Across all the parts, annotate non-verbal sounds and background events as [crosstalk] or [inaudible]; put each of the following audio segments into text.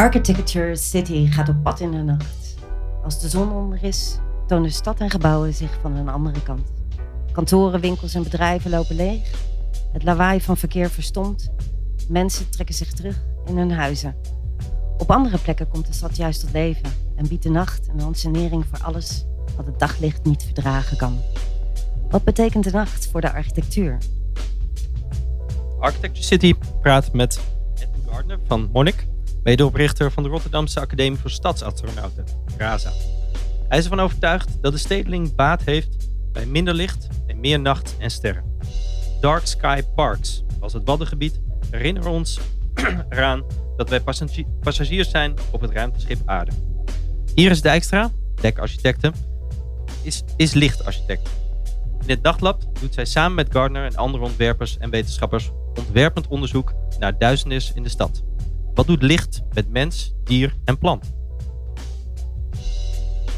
Architecture City gaat op pad in de nacht. Als de zon onder is, tonen stad en gebouwen zich van een andere kant. Kantoren, winkels en bedrijven lopen leeg. Het lawaai van verkeer verstomt. Mensen trekken zich terug in hun huizen. Op andere plekken komt de stad juist tot leven en biedt de nacht een ansenering voor alles wat het daglicht niet verdragen kan. Wat betekent de nacht voor de architectuur? Architecture City praat met Edwin Gardner van Monnik, medeoprichter van de Rotterdamse Academie voor Stadsastronauten, RASA. Hij is ervan overtuigd dat de stedeling baat heeft bij minder licht en meer nacht en sterren. Dark Sky Parks, als het Waddengebied, herinneren ons [clears throat] eraan dat wij passagiers zijn op het ruimteschip Aarde. Iris Dijkstra, dekarchitecte, is, is lichtarchitect. In het Daglab doet zij samen met Gardner en andere ontwerpers en wetenschappers ontwerpend onderzoek naar duisternis in de stad. Wat doet licht met mens, dier en plant?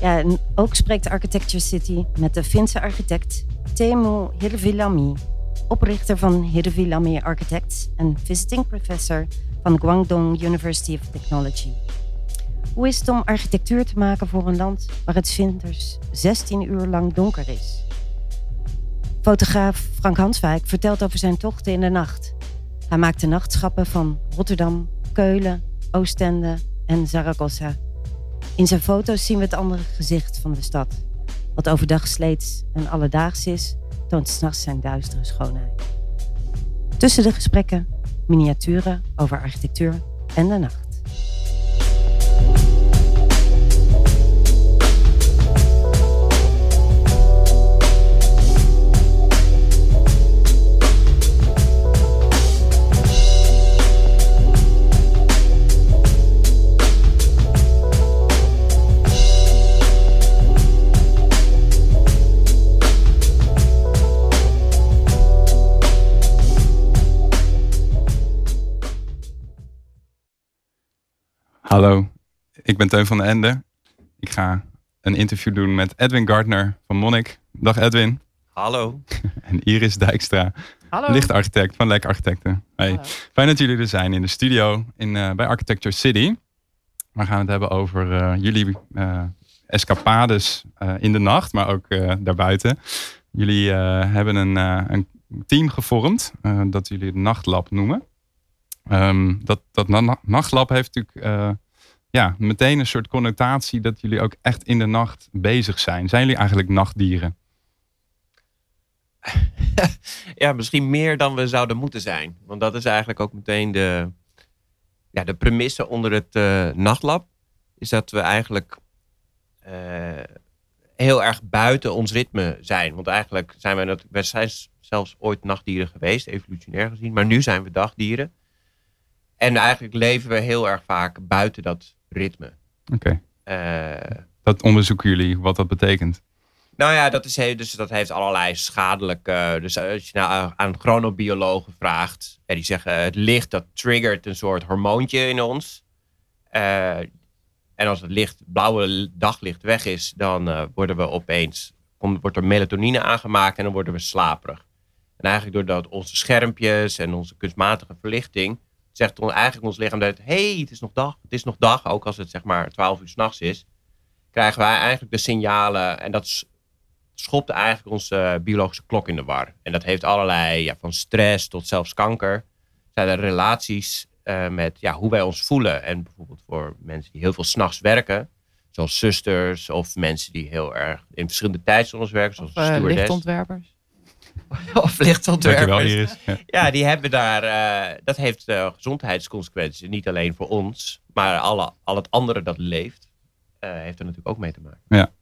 Ja, en ook spreekt Architecture City met de Finse architect Teemu Hirvilami, oprichter van Hirvilami Architects en visiting professor van Guangdong University of Technology. Hoe is het om architectuur te maken voor een land waar het winters 16 uur lang donker is? Fotograaf Frank Hanswijk vertelt over zijn tochten in de nacht. Hij maakte nachtschappen van Rotterdam, Keulen, Oostende en Zaragoza. In zijn foto's zien we het andere gezicht van de stad. Wat overdag sleets en alledaags is, toont s'nachts zijn duistere schoonheid. Tussen de gesprekken miniaturen over architectuur en de nacht. Hallo, ik ben Teun van den Ende. Ik ga een interview doen met Edwin Gardner van Monnik. Dag Edwin. Hallo. [laughs] En Iris Dijkstra, Hallo. lichtarchitect van Lek Architecten. Hey. Hallo. Fijn dat jullie er zijn in de studio in, eh, bij Architecture City. We gaan het hebben over eh, jullie eh, escapades eh, in de nacht, maar ook eh, daarbuiten. Jullie eh, hebben een, eh, een team gevormd eh, dat jullie het Nachtlab noemen. Ehm, dat dat na- Nachtlab heeft natuurlijk eh, ja, meteen een soort connotatie dat jullie ook echt in de nacht bezig zijn. Zijn jullie eigenlijk nachtdieren? [laughs] Ja, misschien meer dan we zouden moeten zijn. Want dat is eigenlijk ook meteen de, ja, de premisse onder het eh, nachtlab. Is dat we eigenlijk eh, heel erg buiten ons ritme zijn. Want eigenlijk zijn we, we zijn zelfs ooit nachtdieren geweest, evolutionair gezien. Maar nu zijn we dagdieren. En eigenlijk leven we heel erg vaak buiten dat ritme. Oké, Eh, dat onderzoeken jullie wat dat betekent. Nou ja, dat, is, dus dat heeft allerlei schadelijke. Dus als je nou aan chronobiologen vraagt, en die zeggen het licht dat triggert een soort hormoontje in ons. Eh, en als het licht, blauwe daglicht weg is, dan eh, worden we opeens, wordt er melatonine aangemaakt en dan worden we slaperig. En eigenlijk doordat onze schermpjes en onze kunstmatige verlichting, zegt ons, eigenlijk ons lichaam dat, hey, het is nog dag, het is nog dag, ook als het zeg maar 12 uur s'nachts is, krijgen wij eigenlijk de signalen en dat schopt eigenlijk onze eh, biologische klok in de war. En dat heeft allerlei, ja, van stress tot zelfs kanker, zijn er relaties eh, met ja, hoe wij ons voelen. En bijvoorbeeld voor mensen die heel veel s'nachts werken, zoals zusters of mensen die heel erg in verschillende tijdzones werken, zoals Of eh, lichtontwerpers. [laughs] of lichtontwerpers. Dankjewel Iris. Ja. Ja, die hebben daar, eh, dat heeft eh, gezondheidsconsequenties. Niet alleen voor ons, maar alle, al het andere dat leeft, eh, heeft er natuurlijk ook mee te maken.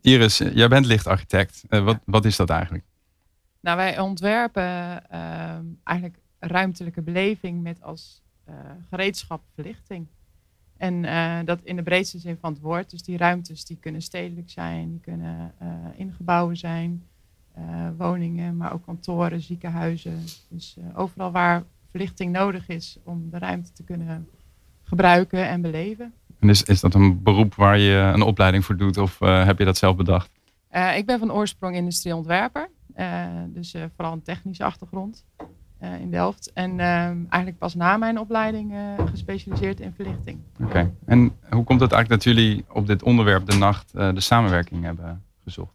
Iris, jij bent lichtarchitect. Wat, wat is dat eigenlijk? Nou, wij ontwerpen ehm, eigenlijk ruimtelijke beleving met als eh, gereedschap verlichting. En eh, dat in de breedste zin van het woord. Dus die ruimtes die kunnen stedelijk zijn, die kunnen eh, in gebouwen zijn, woningen, maar ook kantoren, ziekenhuizen. Dus eh, overal waar verlichting nodig is om de ruimte te kunnen gebruiken en beleven. En is, is dat een beroep waar je een opleiding voor doet of eh, heb je dat zelf bedacht? Eh, ik ben van oorsprong industrieontwerper. Eh, dus eh, vooral een technische achtergrond. eh, in Delft. En ehm, eigenlijk pas na mijn opleiding eh, gespecialiseerd in verlichting. Oké. En hoe komt het eigenlijk dat jullie op dit onderwerp de nacht eh, de samenwerking hebben gezocht?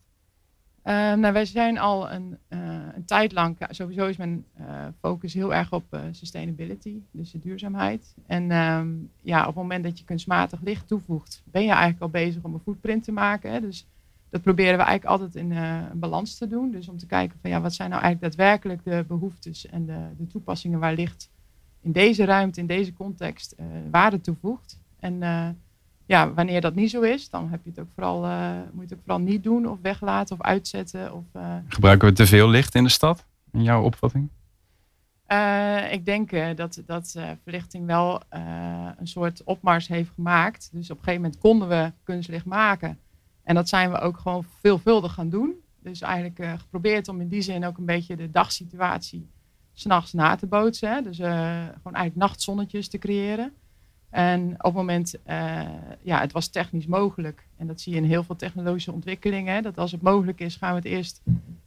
Ehm, nou, wij zijn al een, eh, een tijd lang, sowieso is mijn eh, focus heel erg op eh, sustainability, dus de duurzaamheid. En ehm, ja, op het moment dat je kunstmatig licht toevoegt, ben je eigenlijk al bezig om een footprint te maken. Dus dat proberen we eigenlijk altijd in een balans te doen. Dus om te kijken van ja, wat zijn nou eigenlijk daadwerkelijk de behoeftes en de, de toepassingen waar licht in deze ruimte, in deze context, waarde toevoegt. En ja, wanneer dat niet zo is, dan heb je het ook vooral, eh, moet je het ook vooral niet doen of weglaten of uitzetten. Of, eh, Gebruiken we te veel licht in de stad? In jouw opvatting? eh, ik denk dat, dat verlichting wel een soort opmars heeft gemaakt. Dus op een gegeven moment konden we kunstlicht maken. En dat zijn we ook gewoon veelvuldig gaan doen. Dus eigenlijk geprobeerd om in die zin ook een beetje de dagsituatie s'nachts na te bootsen. Hè? Dus gewoon eigenlijk nachtzonnetjes te creëren. En op het moment, eh, ja, het was technisch mogelijk. En dat zie je in heel veel technologische ontwikkelingen. Hè? Dat als het mogelijk is, gaan we het eerst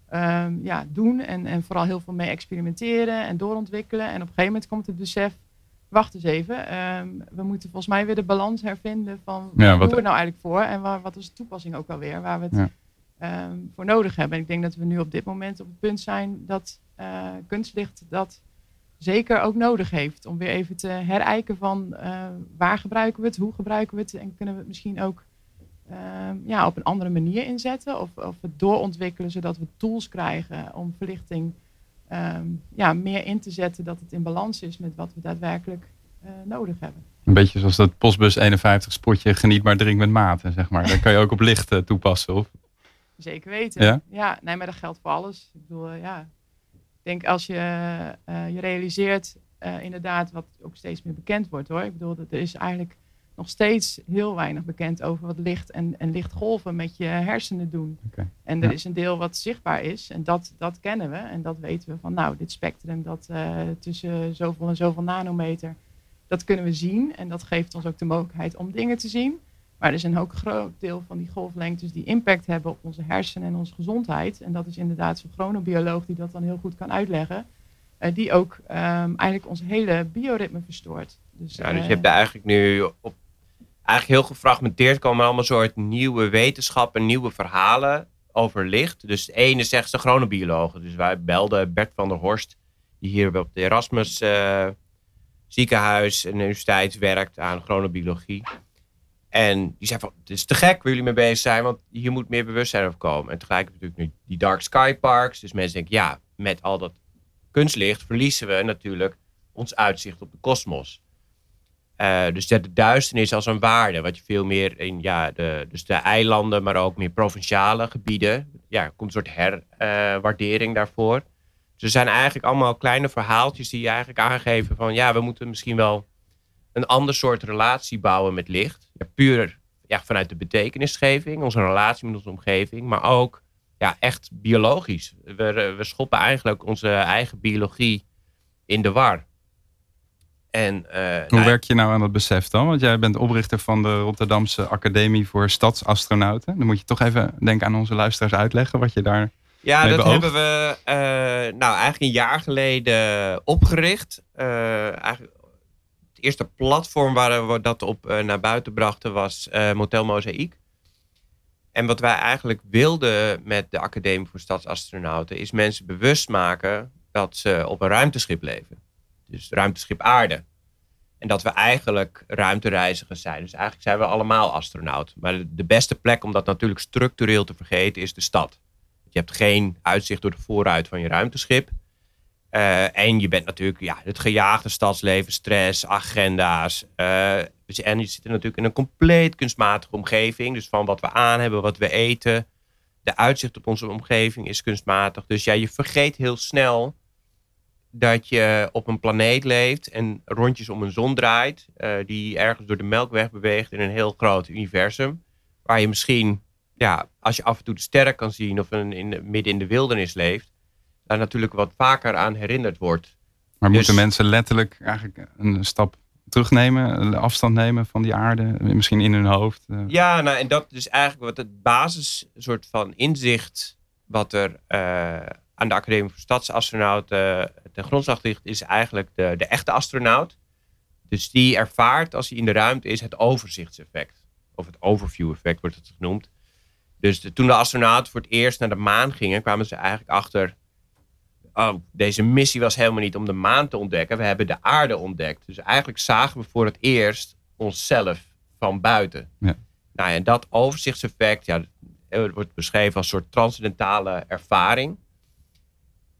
ehm, ja, doen. En, en vooral heel veel mee experimenteren en doorontwikkelen. En op een gegeven moment komt het besef, wacht eens even. ehm, we moeten volgens mij weer de balans hervinden van Ja, wat doen we nou eigenlijk voor? En waar, wat is de toepassing ook alweer? Waar we het Ja. ehm, voor nodig hebben. En ik denk dat we nu op dit moment op het punt zijn dat eh, kunstlicht dat zeker ook nodig heeft. Om weer even te herijken van eh, waar gebruiken we het, hoe gebruiken we het en kunnen we het misschien ook ehm, ja, op een andere manier inzetten of, of het doorontwikkelen zodat we tools krijgen om verlichting ehm, ja, meer in te zetten dat het in balans is met wat we daadwerkelijk eh, nodig hebben. Een beetje zoals dat Postbus 51 spotje geniet maar drink met mate, zeg maar. Dat kan je ook op licht toepassen. Of? Zeker weten. Ja? nee, maar dat geldt voor alles. Ik bedoel, eh, ja. Ik denk als je eh, je realiseert eh, inderdaad wat ook steeds meer bekend wordt hoor. Ik bedoel, dat er is eigenlijk nog steeds heel weinig bekend over wat licht en, en lichtgolven met je hersenen doen. En er Ja. is een deel wat zichtbaar is en dat, dat kennen we. En dat weten we van nou, dit spectrum dat eh, tussen zoveel en zoveel nanometer, dat kunnen we zien. En dat geeft ons ook de mogelijkheid om dingen te zien. Maar er is een ook groot deel van die golflengtes die impact hebben op onze hersenen en onze gezondheid. En dat is inderdaad zo'n chronobioloog die dat dan heel goed kan uitleggen. eh, die ook ehm, eigenlijk ons hele bioritme verstoort. Dus, Ja, dus eh, je hebt daar eigenlijk nu op, eigenlijk heel gefragmenteerd komen allemaal soort nieuwe wetenschappen, nieuwe verhalen over licht. Dus de ene zegt de chronobiologen. Dus wij belden Bert van der Horst, die hier op de Erasmus eh, ziekenhuis en universiteit werkt aan chronobiologie. En die zei van, het is te gek waar jullie mee bezig zijn, want hier moet meer bewustzijn over komen. En tegelijk je natuurlijk nu die dark sky parks. Dus mensen denken, ja, met al dat kunstlicht verliezen we natuurlijk ons uitzicht op de kosmos. Eh, dus dat de duisternis als een waarde, wat je veel meer in ja, de, dus de eilanden, maar ook meer provinciale gebieden, ja, komt een soort herwaardering daarvoor. Dus er zijn eigenlijk allemaal kleine verhaaltjes die eigenlijk aangeven van ja, we moeten misschien wel een ander soort relatie bouwen met licht. Ja, puur ja, vanuit de betekenisgeving, onze relatie met onze omgeving, maar ook ja, echt biologisch. We, we schoppen eigenlijk onze eigen biologie in de war. En, eh, Hoe nou, werk je nou aan dat besef dan? Want jij bent oprichter van de Rotterdamse Academie voor Stadsastronauten. Dan moet je toch even, denk aan onze luisteraars, uitleggen wat je daar... Ja, dat beoogt? hebben we eh, nou, eigenlijk een jaar geleden opgericht. Eh, eigenlijk het eerste platform waar we dat op eh, naar buiten brachten was eh, Motel Mozaïek. En wat wij eigenlijk wilden met de Academie voor Stadsastronauten is mensen bewust maken dat ze op een ruimteschip leven. Dus ruimteschip aarde. En dat we eigenlijk ruimtereizigers zijn. Dus eigenlijk zijn we allemaal astronaut. Maar de- de beste plek om dat natuurlijk structureel te vergeten is de stad. Je hebt geen uitzicht door de voorruit van je ruimteschip. Eh, en je bent natuurlijk ja, het gejaagde stadsleven, stress, agenda's. eh, dus- en je zit natuurlijk in een compleet kunstmatige omgeving. Dus van wat we aan hebben, wat we eten. De uitzicht op onze omgeving is kunstmatig. Dus ja, je vergeet heel snel dat je op een planeet leeft en rondjes om een zon draait. eh, die ergens door de melkweg beweegt in een heel groot universum. Waar je misschien ja, als je af en toe de sterren kan zien of een, in, de- midden in de wildernis leeft, daar natuurlijk wat vaker aan herinnerd wordt. Maar Dus- moeten mensen letterlijk eigenlijk een stap terugnemen, een afstand nemen van die aarde? Misschien in hun hoofd? eh. Ja, nou, en dat is eigenlijk wat het basis soort van inzicht wat er eh, aan de Academie voor Stadsastronauten ten grondslag ligt, is eigenlijk de, de echte astronaut. Dus die ervaart als hij in de ruimte is het overzichtseffect. Of het overview effect wordt het genoemd. Dus de- toen de astronauten voor het eerst naar de maan gingen, kwamen ze eigenlijk achter. Oh, deze missie was helemaal niet om de maan te ontdekken. We hebben de aarde ontdekt. Dus eigenlijk zagen we voor het eerst onszelf van buiten. Ja. Nou en dat overzichtseffect ja, het wordt beschreven als een soort transcendentale ervaring.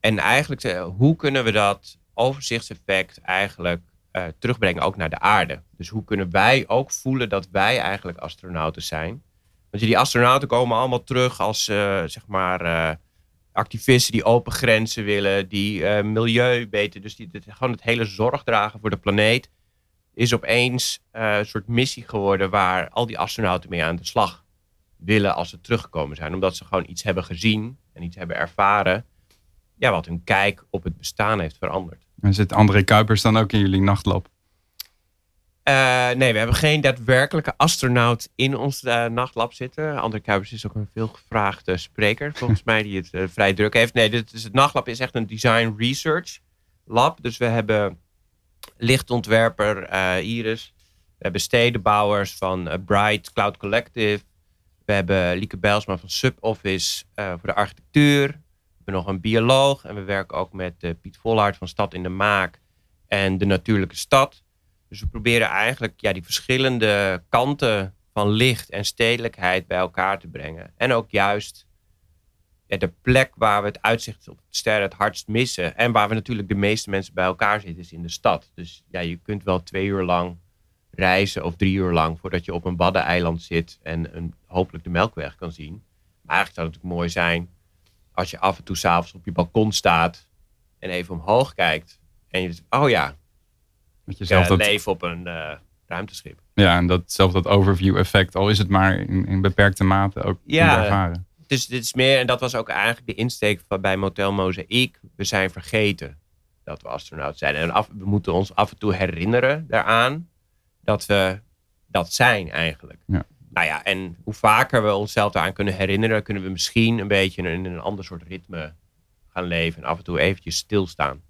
En eigenlijk, eh, hoe kunnen we dat overzichtseffect eigenlijk eh, terugbrengen ook naar de aarde? Dus hoe kunnen wij ook voelen dat wij eigenlijk astronauten zijn? Want die astronauten komen allemaal terug als eh, zeg maar activisten die open grenzen willen, die eh, milieu beter, dus die, gewoon het hele zorg dragen voor de planeet, is opeens eh, een soort missie geworden waar al die astronauten mee aan de slag willen als ze teruggekomen zijn. Omdat ze gewoon iets hebben gezien en iets hebben ervaren, ja, wat hun kijk op het bestaan heeft veranderd. En zit André Kuipers dan ook in jullie nachtlab? Eh, nee, we hebben geen daadwerkelijke astronaut in ons eh, nachtlab zitten. André Kuipers is ook een veelgevraagde spreker, volgens [laughs] mij, die het eh, vrij druk heeft. Nee, dit is, het nachtlab is echt een design research lab. Dus we hebben lichtontwerper Iris. We hebben stedenbouwers van Bright Cloud Collective. We hebben Lieke Bijlsma van Suboffice voor de architectuur. We hebben nog een bioloog. En we werken ook met Piet Volhard van Stad in de Maak en de Natuurlijke Stad. Dus we proberen eigenlijk ja, die verschillende kanten van licht en stedelijkheid bij elkaar te brengen. En ook juist ja, de plek waar we het uitzicht op de sterren het hardst missen. En waar we natuurlijk de meeste mensen bij elkaar zitten, is in de stad. Dus ja, je kunt wel twee uur lang reizen of drie uur lang voordat je op een waddeneiland zit en een, hopelijk de Melkweg kan zien. Maar eigenlijk zou het natuurlijk mooi zijn als je af en toe s'avonds op je balkon staat en even omhoog kijkt. En je zegt, oh ja, Dat je ja, zelf dat, leven op een eh, ruimteschip. ja, en dat, zelf dat overview effect, al is het maar in, in beperkte mate ook Ja. ervaren. Dus dit is meer, en dat was ook eigenlijk de insteek van bij Motel Mozaïek. We zijn vergeten dat we astronaut zijn. En af, we moeten ons af en toe herinneren daaraan dat we dat zijn eigenlijk. Ja. Nou ja, en hoe vaker we onszelf daaraan kunnen herinneren, kunnen we misschien een beetje in een ander soort ritme gaan leven. En af en toe eventjes stilstaan.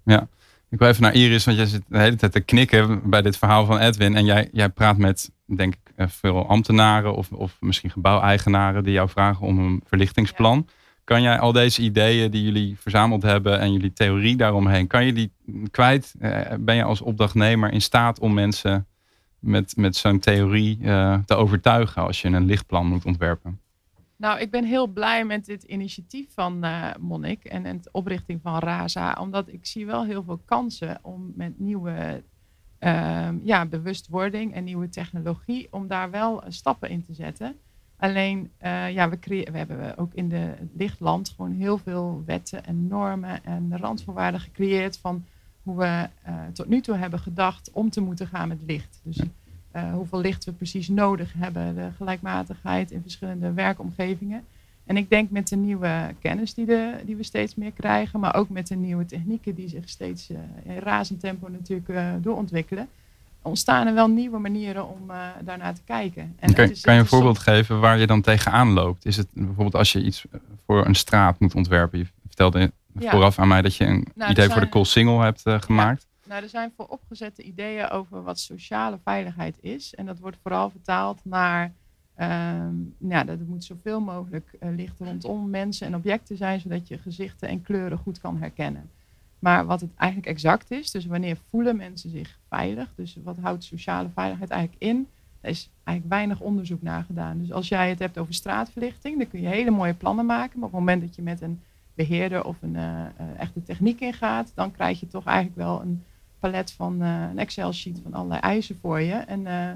Ik wil even naar Iris, want jij zit de hele tijd te knikken bij dit verhaal van Edwin. En jij, jij praat met, denk ik, eh, veel ambtenaren of, of misschien gebouweigenaren die jou vragen om een verlichtingsplan. Kan jij al deze ideeën die jullie verzameld hebben en jullie theorie daaromheen, kan je die kwijt? Eh, Ben je als opdrachtnemer in staat om mensen met, met zo'n theorie eh, te overtuigen als je een lichtplan moet ontwerpen? Nou, ik ben heel blij met dit initiatief van eh Monnik en, en de oprichting van Raza. Omdat ik zie wel heel veel kansen om met nieuwe ehm, ja, bewustwording en nieuwe technologie, om daar wel eh, stappen in te zetten. Alleen, eh, ja, we, we hebben ook in de lichtland gewoon heel veel wetten en normen en randvoorwaarden gecreëerd van hoe we tot nu toe hebben gedacht om te moeten gaan met licht. Dus eh, hoeveel licht we precies nodig hebben, de gelijkmatigheid in verschillende werkomgevingen. En ik denk met de nieuwe kennis die, de, die we steeds meer krijgen, maar ook met de nieuwe technieken die zich steeds eh, in razend tempo natuurlijk eh, doorontwikkelen, ontstaan er wel nieuwe manieren om daarnaar te kijken. En is- kan je een voorbeeld soms- geven waar je dan tegenaan loopt? Is het bijvoorbeeld als je iets voor een straat moet ontwerpen? Je vertelde Ja. vooraf aan mij dat je een Nou, idee voor de zijn- Koolsingel hebt gemaakt. Nou, er zijn vooropgezette ideeën over wat sociale veiligheid is. En dat wordt vooral vertaald naar. ehm ja, dat moet zoveel mogelijk eh, licht rondom mensen en objecten zijn, zodat je gezichten en kleuren goed kan herkennen. Maar wat het eigenlijk exact is, dus wanneer voelen mensen zich veilig? Dus wat houdt sociale veiligheid eigenlijk in? Daar is eigenlijk weinig onderzoek naar gedaan. Dus als jij het hebt over straatverlichting, dan kun je hele mooie plannen maken. Maar op het moment dat je met een beheerder of een eh, eh, echte techniek ingaat, dan krijg je toch eigenlijk wel een palet van eh, een Excel-sheet van allerlei eisen voor je. En eh,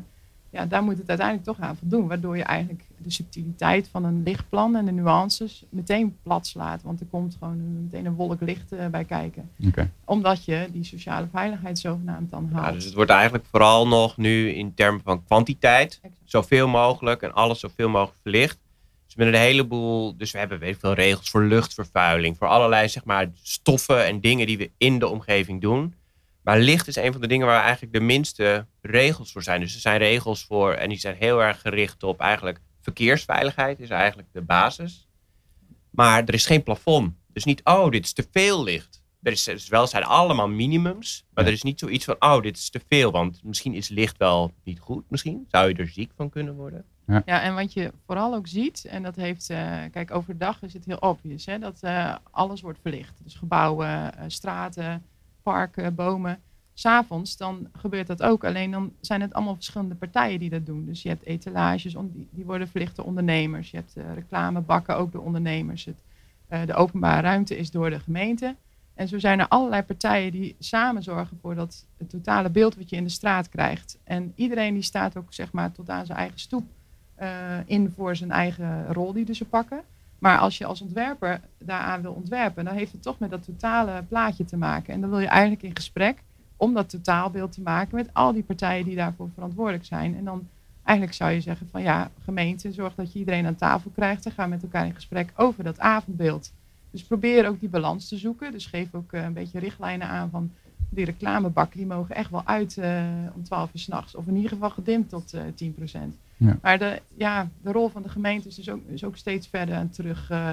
ja, daar moet het uiteindelijk toch aan voldoen. Waardoor je eigenlijk de subtiliteit van een lichtplan en de nuances meteen plat slaat. Want er komt gewoon een- meteen een wolk licht eh, bij kijken. Oké. Omdat je die sociale veiligheid zogenaamd dan haalt. Ja, dus het wordt eigenlijk vooral nog nu in termen van kwantiteit. Exact. Zoveel mogelijk en alles zoveel mogelijk verlicht. Dus met een heleboel, dus we hebben weet ik veel regels voor luchtvervuiling. Voor allerlei zeg maar stoffen en dingen die we in de omgeving doen. Maar licht is een van de dingen waar eigenlijk de minste regels voor zijn. Dus er zijn regels voor en die zijn heel erg gericht op eigenlijk verkeersveiligheid is eigenlijk de basis. Maar er is geen plafond. Dus niet, oh, dit is te veel licht. Er is, er is wel zijn allemaal minimums, maar Ja. er is niet zoiets van, oh, dit is te veel. Want misschien is licht wel niet goed, misschien. Zou je er ziek van kunnen worden? Ja, en wat je vooral ook ziet, en dat heeft, eh, kijk, overdag is het heel obvious, hè, dat eh, alles wordt verlicht. Dus gebouwen, eh, straten, parken, bomen. S'avonds dan gebeurt dat ook, alleen dan zijn het allemaal verschillende partijen die dat doen. Dus je hebt etalages, die worden verlicht door ondernemers. Je hebt eh, reclamebakken ook door ondernemers. Het, eh, de openbare ruimte is door de gemeente. En zo zijn er allerlei partijen die samen zorgen voor dat het totale beeld wat je in de straat krijgt. En iedereen die staat ook zeg maar tot aan zijn eigen stoep eh, in voor zijn eigen rol die ze pakken. Maar als je als ontwerper daaraan wil ontwerpen, dan heeft het toch met dat totale plaatje te maken. En dan wil je eigenlijk in gesprek om dat totaalbeeld te maken met al die partijen die daarvoor verantwoordelijk zijn. En dan eigenlijk zou je zeggen van ja, gemeente, zorg dat je iedereen aan tafel krijgt en ga met elkaar in gesprek over dat avondbeeld. Dus probeer ook die balans te zoeken. Dus geef ook eh, een beetje richtlijnen aan van die reclamebakken, die mogen echt wel uit eh, om 12 uur s'nachts. Of in ieder geval gedimd tot eh 10%. Ja. Maar de, ja, de rol van de gemeente is dus ook, is ook steeds verder aan terug eh,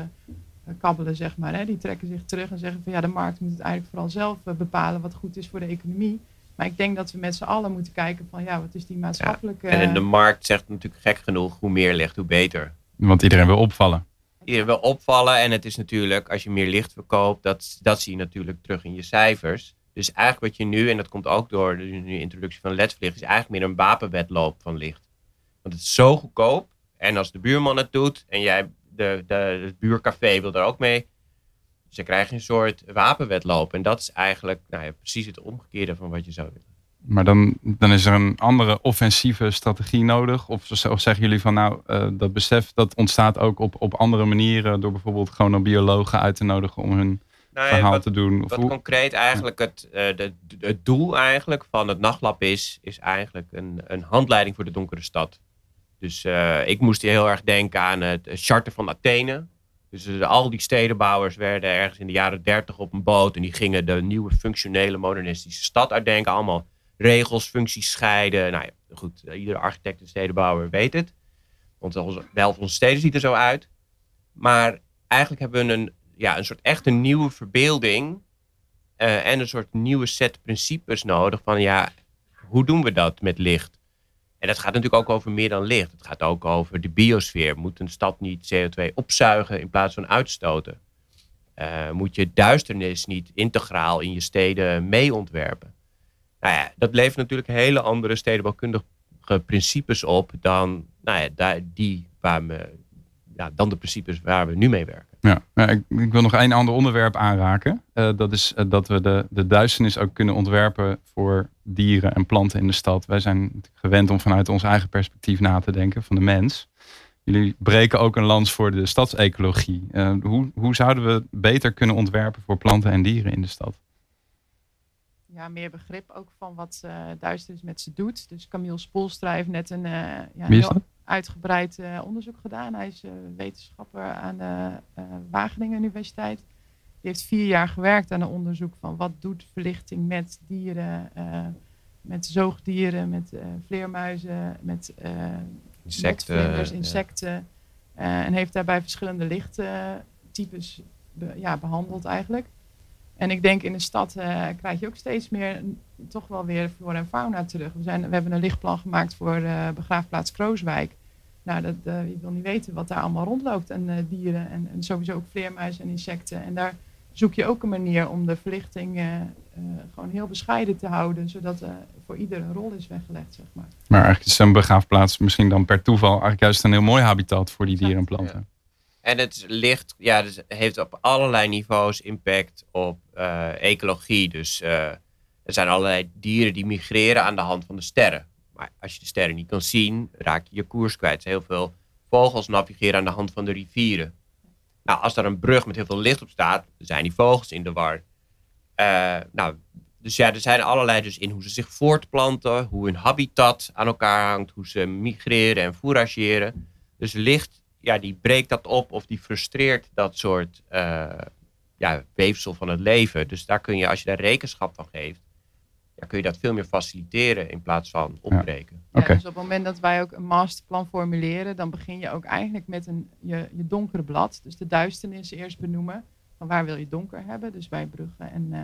kabbelen, zeg maar. Hè. Die trekken zich terug en zeggen van ja, de markt moet het eigenlijk vooral zelf eh, bepalen wat goed is voor de economie. Maar ik denk dat we met z'n allen moeten kijken van ja, wat is die maatschappelijke... En de markt zegt natuurlijk gek genoeg, hoe meer licht, hoe beter. Want iedereen wil opvallen. Iedereen wil opvallen en het is natuurlijk, als je meer licht verkoopt, dat, dat zie je natuurlijk terug in je cijfers. Dus eigenlijk wat je nu, en dat komt ook door de nu introductie van LED-verlicht, is eigenlijk meer een wapenwedloop van licht. Want het is zo goedkoop. En als de buurman het doet en jij, de, de, het buurcafé wil er ook mee. Dus dan krijg je een soort wapenwedloop. En dat is eigenlijk nou ja, precies het omgekeerde van wat je zou willen. Maar dan, dan is er een andere offensieve strategie nodig. Of, of zeggen jullie van nou, eh, dat besef dat ontstaat ook op, op andere manieren. Door bijvoorbeeld gewoon een biologen uit te nodigen om hun Nou ja, verhaal wat- te doen. Of Wat hoe- concreet eigenlijk het, eh, de, het doel eigenlijk van het nachtlab is, is eigenlijk een, een handleiding voor de donkere stad. Dus eh, ik moest heel erg denken aan het charter van Athene. Dus eh, al die stedenbouwers werden ergens in de jaren dertig op een boot en die gingen de nieuwe functionele modernistische stad uitdenken. Allemaal regels, functies scheiden. Nou ja, goed, iedere architect en stedenbouwer weet het. Want helft van onze steden ziet er zo uit. Maar eigenlijk hebben we een, ja, een soort echt een nieuwe verbeelding eh, en een soort nieuwe set principes nodig van ja, hoe doen we dat met licht? En dat gaat natuurlijk ook over meer dan licht. Het gaat ook over de biosfeer. Moet een stad niet CO2 opzuigen in plaats van uitstoten? Eh, moet je duisternis niet integraal in je steden mee ontwerpen? Nou ja, dat levert natuurlijk hele andere stedenbouwkundige principes op dan, nou ja, die waar we, ja, dan de principes waar we nu mee werken. Ja, ja, ik, ik wil nog één ander onderwerp aanraken. Eh, dat is eh, dat we de, de duisternis ook kunnen ontwerpen voor dieren en planten in de stad. Wij zijn gewend om vanuit ons eigen perspectief na te denken van de mens. Jullie breken ook een lans voor de stadsecologie. Eh, hoe, hoe zouden we beter kunnen ontwerpen voor planten en dieren in de stad? ja, meer begrip ook van wat eh duisternis met ze doet. Dus Camille Spoelstra heeft net een, eh, ja, Wie is heel dat? Uitgebreid eh, onderzoek gedaan. Hij is eh, wetenschapper aan de eh, Wageningen Universiteit. Die heeft vier jaar gewerkt aan een onderzoek van wat doet verlichting met dieren, met zoogdieren, met vleermuizen, met Insecten, ja. insecten. En heeft daarbij verschillende lichttypes be- ja, behandeld eigenlijk. En ik denk in de stad krijg je ook steeds meer toch wel weer flora en fauna terug. We, zijn, we hebben een lichtplan gemaakt voor eh begraafplaats Krooswijk. Nou, dat, eh, je wil niet weten wat daar allemaal rondloopt. En eh, dieren en, en sowieso ook vleermuizen en insecten. En daar zoek je ook een manier om de verlichting eh, eh, gewoon heel bescheiden te houden. Zodat er voor ieder een rol is weggelegd, zeg maar. Maar eigenlijk is zo'n begraafplaats misschien dan per toeval eigenlijk juist een heel mooi habitat voor die dieren en planten. En het licht ja, dus heeft op allerlei niveaus impact op eh, ecologie. Dus eh, er zijn allerlei dieren die migreren aan de hand van de sterren. Maar als je de sterren niet kan zien, raak je je koers kwijt. Heel veel vogels navigeren aan de hand van de rivieren. Nou, als er een brug met heel veel licht op staat, zijn die vogels in de war. Eh, nou, dus ja, er zijn allerlei dus in hoe ze zich voortplanten, hoe hun habitat aan elkaar hangt, hoe ze migreren en fourageren. Dus licht, ja, die breekt dat op of die frustreert dat soort eh, ja, weefsel van het leven. Dus daar kun je, als je daar rekenschap van geeft, ja, kun je dat veel meer faciliteren in plaats van opbreken. Ja, Oké. dus op het moment dat wij ook een masterplan formuleren, dan begin je ook eigenlijk met een, je, je donkere blad. Dus de duisternis eerst benoemen. Van waar wil je donker hebben? Dus bij bruggen en uh,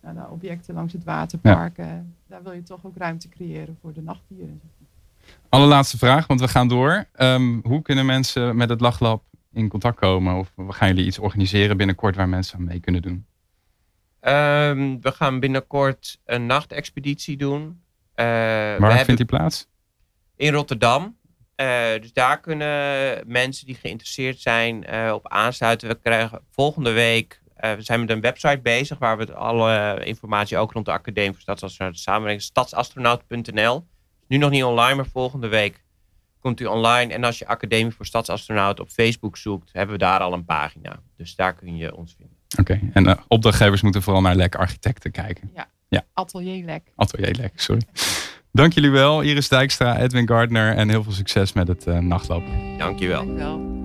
nou, de objecten langs het waterpark. daar wil je toch ook ruimte creëren voor de nachtdieren. Allerlaatste vraag, want we gaan door. Ehm, hoe kunnen mensen met het Lachlab in contact komen? Of gaan jullie iets organiseren binnenkort waar mensen aan mee kunnen doen? Ehm, we gaan binnenkort een nachtexpeditie doen. Uh, Waar vindt die plaats? In Rotterdam. Uh, dus daar kunnen mensen die geïnteresseerd zijn uh, op aansluiten. We krijgen volgende week, we zijn met een website bezig waar we alle informatie ook rond de Academie voor Stadsastronauten samenbrengen. Stadsastronaut.nl. Nu nog niet online, maar volgende week komt u online. En als je Academie voor Stadsastronaut op Facebook zoekt, hebben we daar al een pagina. Dus daar kun je ons vinden. Oké, en uh, opdrachtgevers moeten vooral naar Lek Architecten kijken. Ja, ja. Atelier Lek. Atelier Lek, sorry. Dank jullie wel, Iris Dijkstra, Edwin Gardner en heel veel succes met het uh, nachtlab. Dank je wel.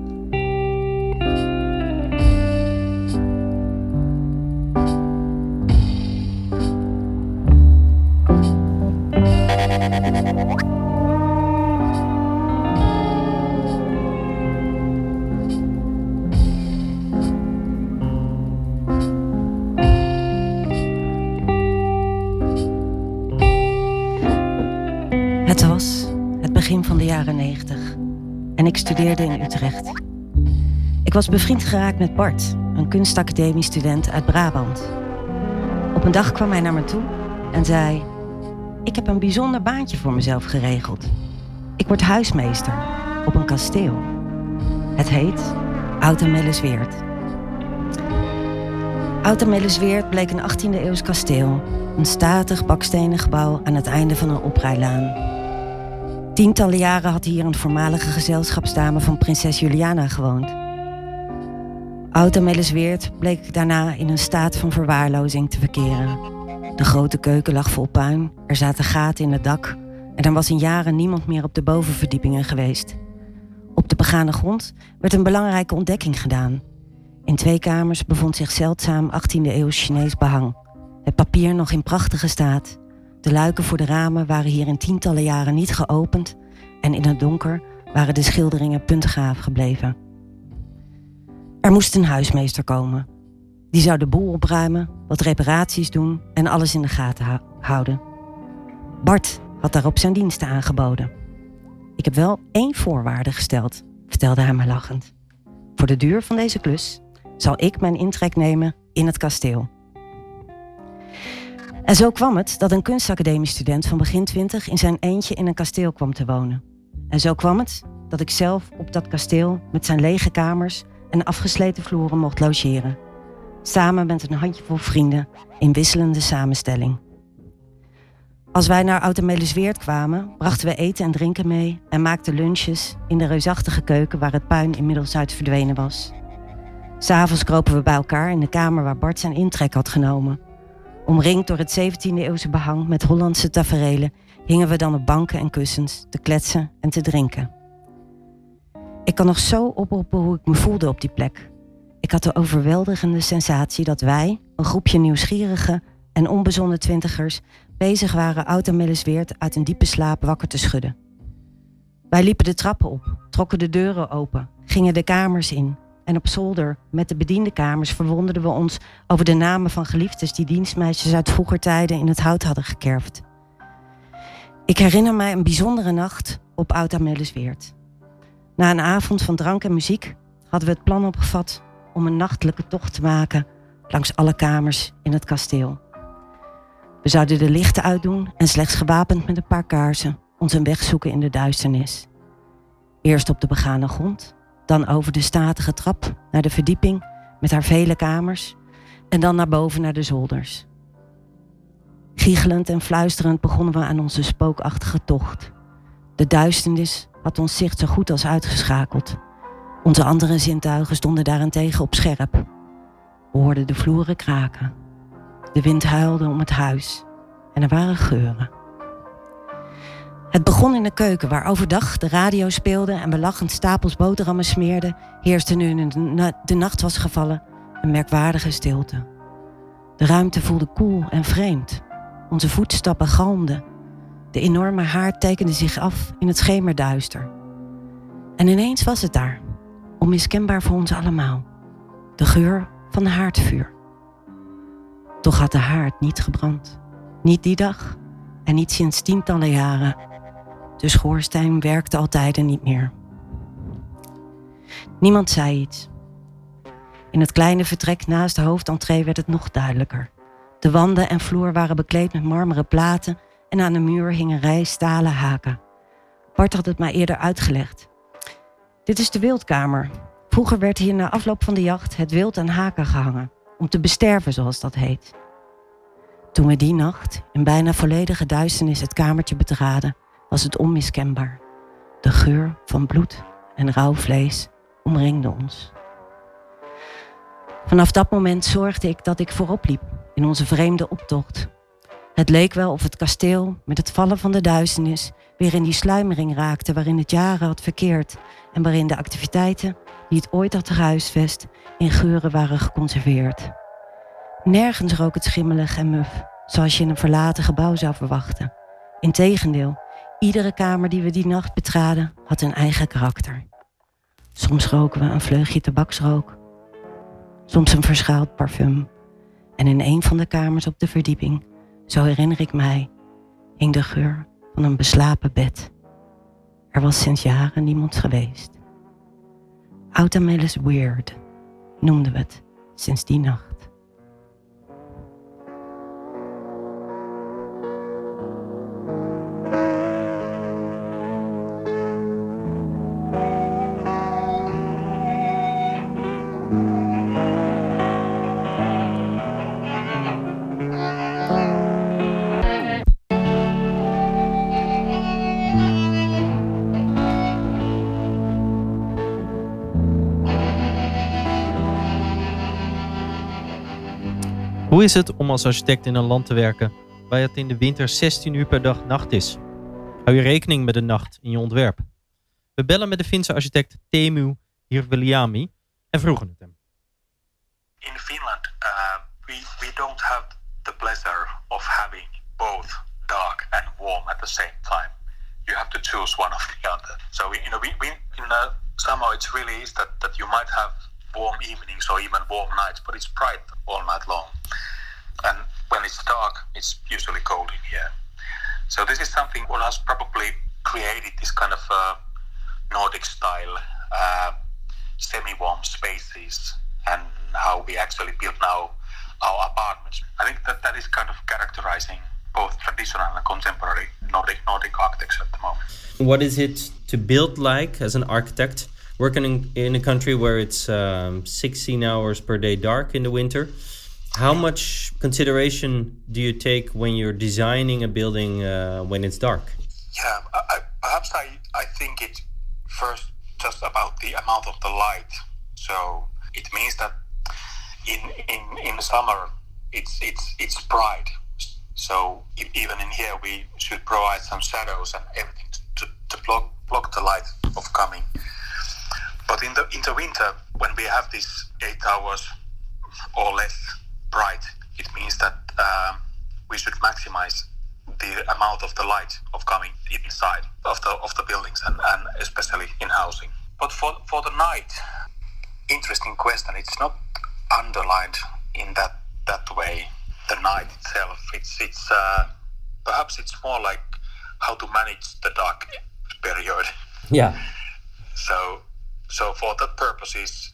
Dank je wel. begin van de jaren 90 en ik studeerde in Utrecht. Ik was bevriend geraakt met Bart, een kunstacademiestudent uit Brabant. Op een dag kwam hij naar me toe en zei: Ik heb een bijzonder baantje voor mezelf geregeld. Ik word huismeester op een kasteel. Het heet Oud-Amelisweert. Oud-Amelisweert bleek een 18e eeuws kasteel, een statig bakstenen gebouw aan het einde van een oprijlaan. Tientallen jaren had hier een voormalige gezelschapsdame van prinses Juliana gewoond. Oud Amelisweert bleek daarna in een staat van verwaarlozing te verkeren. De grote keuken lag vol puin, er zaten gaten in het dak en er was in jaren niemand meer op de bovenverdiepingen geweest. Op de begane grond werd een belangrijke ontdekking gedaan. In twee kamers bevond zich zeldzaam 18e eeuws Chinees behang. Het papier nog in prachtige staat. De luiken voor de ramen waren hier in tientallen jaren niet geopend en in het donker waren de schilderingen puntgaaf gebleven. Er moest een huismeester komen. Die zou de boel opruimen, wat reparaties doen en alles in de gaten houden. Bart had daarop zijn diensten aangeboden. Ik heb wel één voorwaarde gesteld, vertelde hij me lachend. Voor de duur van deze klus zal ik mijn intrek nemen in het kasteel. En zo kwam het dat een kunstacademiestudent van begin twintig in zijn eentje in een kasteel kwam te wonen. En zo kwam het dat ik zelf op dat kasteel met zijn lege kamers en afgesleten vloeren mocht logeren. Samen met een handjevol vrienden in wisselende samenstelling. Als wij naar Oud-Amelisweert kwamen, brachten we eten en drinken mee en maakten lunches in de reusachtige keuken waar het puin inmiddels uit verdwenen was. S'avonds kropen we bij elkaar in de kamer waar Bart zijn intrek had genomen Omringd door het 17e-eeuwse behang met Hollandse taferelen hingen we dan op banken en kussens te kletsen en te drinken. Ik kan nog zo oproepen hoe ik me voelde op die plek. Ik had de overweldigende sensatie dat wij, een groepje nieuwsgierige en onbezonnen twintigers, bezig waren oud en uit een diepe slaap wakker te schudden. Wij liepen de trappen op, trokken de deuren open, gingen de kamers in, en op zolder met de bediendenkamers verwonderden we ons over de namen van geliefdes die dienstmeisjes uit vroeger tijden in het hout hadden gekerfd. Ik herinner mij een bijzondere nacht op Oud Amelisweert. Na een avond van drank en muziek hadden we het plan opgevat om een nachtelijke tocht te maken langs alle kamers in het kasteel. We zouden de lichten uitdoen en slechts gewapend met een paar kaarsen ons een weg zoeken in de duisternis. Eerst op de begane grond, dan over de statige trap naar de verdieping met haar vele kamers en dan naar boven naar de zolders. Giechelend en fluisterend begonnen we aan onze spookachtige tocht. De duisternis had ons zicht zo goed als uitgeschakeld. Onze andere zintuigen stonden daarentegen op scherp. We hoorden de vloeren kraken. De wind huilde om het huis en er waren geuren. Het begon in de keuken, waar overdag de radio speelde en we lachend stapels boterhammen smeerden, heerste nu de nacht was gevallen een merkwaardige stilte. De ruimte voelde koel en vreemd. Onze voetstappen galmden. De enorme haard tekende zich af in het schemerduister. En ineens was het daar, onmiskenbaar voor ons allemaal. De geur van haardvuur. Toch had de haard niet gebrand. Niet die dag en niet sinds tientallen jaren. De schoorsteen werkte altijd niet meer. Niemand zei iets. In het kleine vertrek naast de hoofdentree werd het nog duidelijker. De wanden en vloer waren bekleed met marmeren platen en aan de muur hingen rij stalen haken. Bart had het mij eerder uitgelegd. Dit is de wildkamer. Vroeger werd hier na afloop van de jacht het wild aan haken gehangen, om te besterven zoals dat heet. Toen we die nacht in bijna volledige duisternis het kamertje betraden, was het onmiskenbaar. De geur van bloed en rauw vlees omringde ons. Vanaf dat moment zorgde ik dat ik voorop liep in onze vreemde optocht. Het leek wel of het kasteel met het vallen van de duisternis weer in die sluimering raakte waarin het jaren had verkeerd en waarin de activiteiten die het ooit had gehuisvest in geuren waren geconserveerd. Nergens rook het schimmelig en muf, zoals je in een verlaten gebouw zou verwachten. Integendeel, iedere kamer die we die nacht betraden had een eigen karakter. Soms roken we een vleugje tabaksrook, soms een verschaald parfum. En in een van de kamers op de verdieping, zo herinner ik mij, hing de geur van een beslapen bed. Er was sinds jaren niemand geweest. Autumn is Weird noemden we het sinds die nacht. Is het om als architect in een land te werken waar het in de winter 16 uur per dag nacht is? Hou je rekening met de nacht in je ontwerp? We bellen met de Finse architect Teemu Hirveliami en vroegen het hem. In Finland, uh, we, we don't have the pleasure of having both dark and warm at the same time. You have to choose one of the other. So you know, we, in summer it's really is that, that you might have warm evenings or even warm nights, but it's bright all night long. And when it's dark, it's usually cold in here. So this is something what has probably created this kind of uh, Nordic style uh, semi-warm spaces and how we actually build now our apartments. I think that that is kind of characterizing both traditional and contemporary Nordic Nordic architecture at the moment. What is it to build like as an architect? Working in, in a country where it's um, 16 hours per day dark in the winter, how much consideration do you take when you're designing a building uh, when it's dark? Yeah, I, perhaps I, I think it first just about the amount of the light. So it means that in in in summer it's it's it's bright. So even in here we should provide some shadows and everything to, to block block the light of coming. But in the in the winter when we have these eight hours or less bright, it means that um, we should maximize the amount of the light of coming inside of the of the buildings and, and especially in housing. But for for the night, interesting question. It's not underlined in that that way. The night itself. It's it's uh, perhaps it's more like how to manage the dark period. Yeah. So so for that purposes,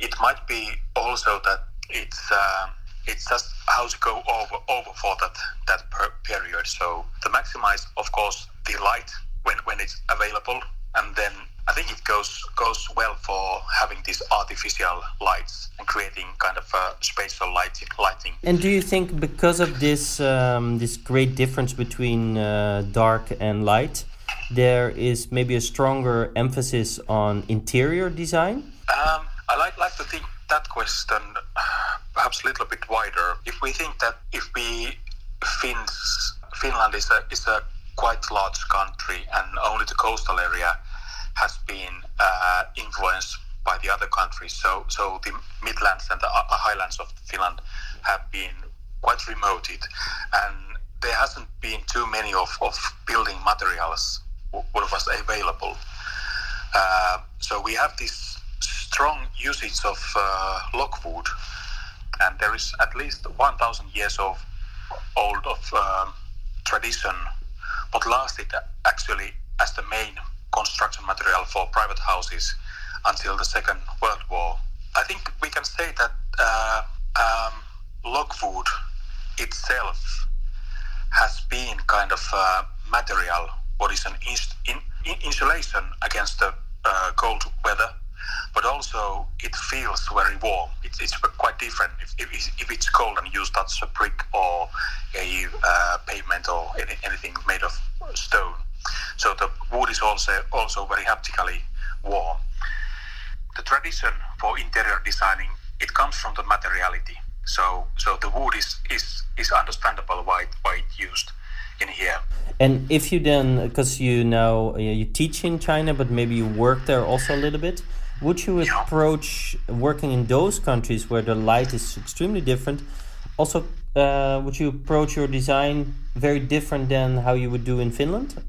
it might be also that it's uh, it's just how to go over over for that that per period. So to maximize, of course, the light when when it's available, and then I think it goes goes well for having these artificial lights and creating kind of a spatial lighting. lighting. And do you think because of this um, this great difference between uh, dark and light, there is maybe a stronger emphasis on interior design? Um, I like like to think that question perhaps a little bit wider. If we think that if we Finns, Finland is a is a quite large country and only the coastal area has been uh, influenced by the other countries. So so the Midlands and the highlands of Finland have been quite remoted, and there hasn't been too many of, of building materials what was available. Uh, so we have this strong usage of uh, logwood and there is at least 1,000 years of old of um, tradition, what lasted actually as the main construction material for private houses until the Second World War. I think we can say that uh, um, logwood itself has been kind of a material what is an in, insulation against the uh, cold weather, but also it feels very warm. It's, it's quite different if, if, if, it's cold and you touch a brick or a uh, pavement or any, anything made of stone. So the wood is also also very haptically warm. The tradition for interior designing it comes from the materiality. So so the wood is is, is understandable why it, why it used in here. And if you then, because you now you teach in China, but maybe you work there also a little bit, would you approach working in those countries where the light is extremely different? Also, uh, would you approach your design very different than how you would do in Finland?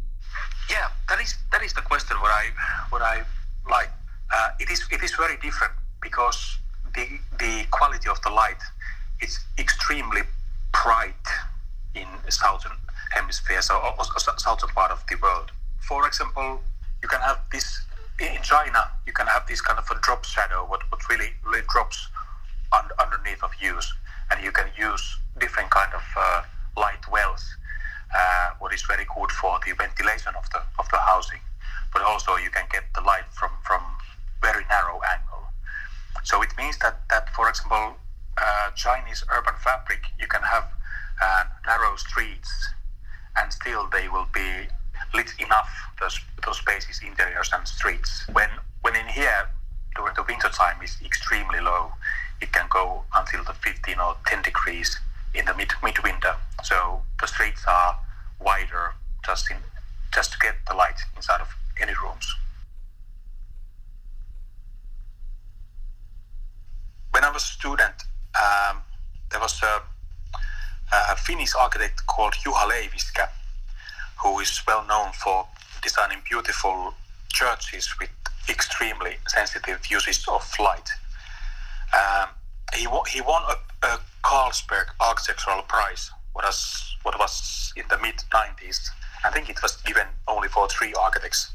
Yeah, that is that is the question. What I what I like. Uh, it is it is very different because the the quality of the light is extremely bright in the southern hemisphere, so southern part of the world. For example, you can have this in China. You can have this kind of a drop shadow, what what really really drops un, underneath of use, and you can use different kind of uh, light wells uh, what is very good for the ventilation of the of the housing, but also you can get the light from from very narrow angle. So it means that that for example, uh, Chinese urban fabric you can have uh, narrow streets, and still they will be lit enough those those spaces, interiors and streets. When when in here during the winter time is extremely low, it can go until the 15 or 10 degrees in the mid midwinter. So the streets are wider just in just to get the light inside of any rooms. When I was a student, um, there was a, a Finnish architect called Juha Leiviskä, who is well known for designing beautiful churches with extremely sensitive uses of light. Um, he, wa- he won a, a Carlsberg Architectural Prize, what was, what was in the mid 90s. I think it was given only for three architects,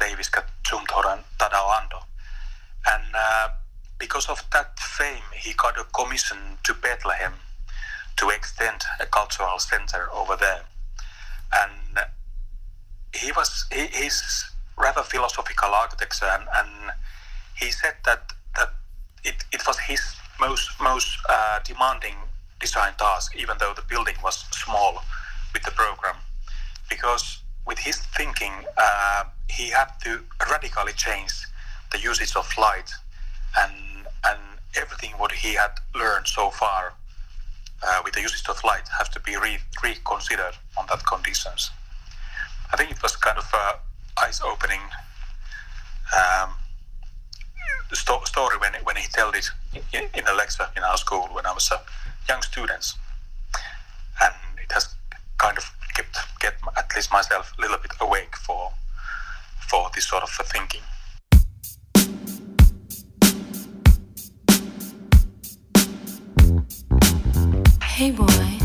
Leiviskä, Zumthor, and Tadao Ando. And uh, because of that fame, he got a commission to Bethlehem to extend a cultural center over there. And he was he, he's rather philosophical architect, and, and he said that that it, it was his most most uh, demanding design task, even though the building was small with the program, because with his thinking, uh, he had to radically change the usage of light and and everything what he had learned so far uh, with the usage of light have to be re- reconsidered on that conditions. I think it was kind of a eyes-opening um, sto- story when when he told it in, in a lecture in our school when I was a young student, and it has kind of kept get at least myself a little bit awake for for this sort of thinking. Hey boy,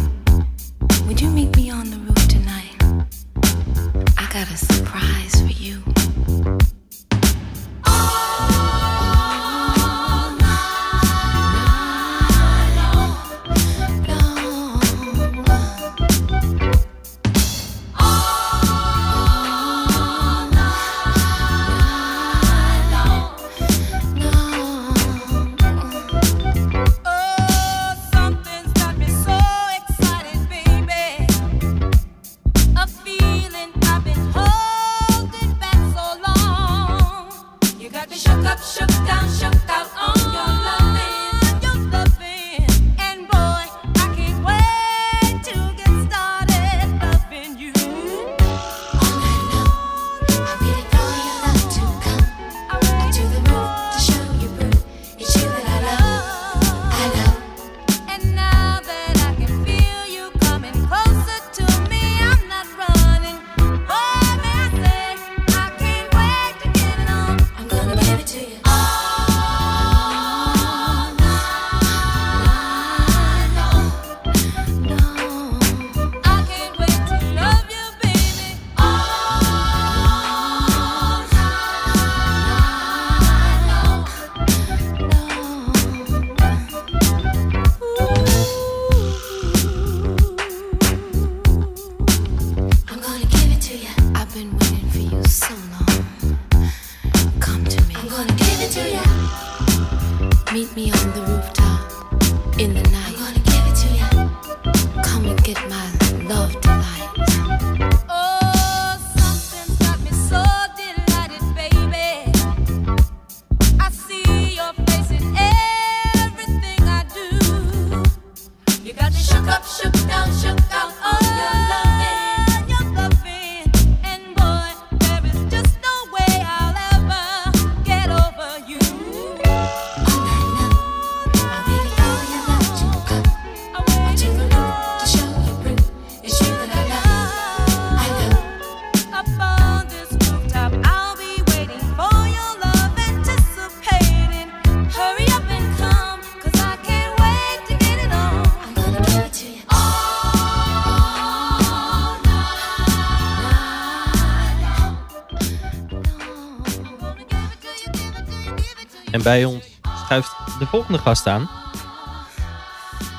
En bij ons schuift de volgende gast aan.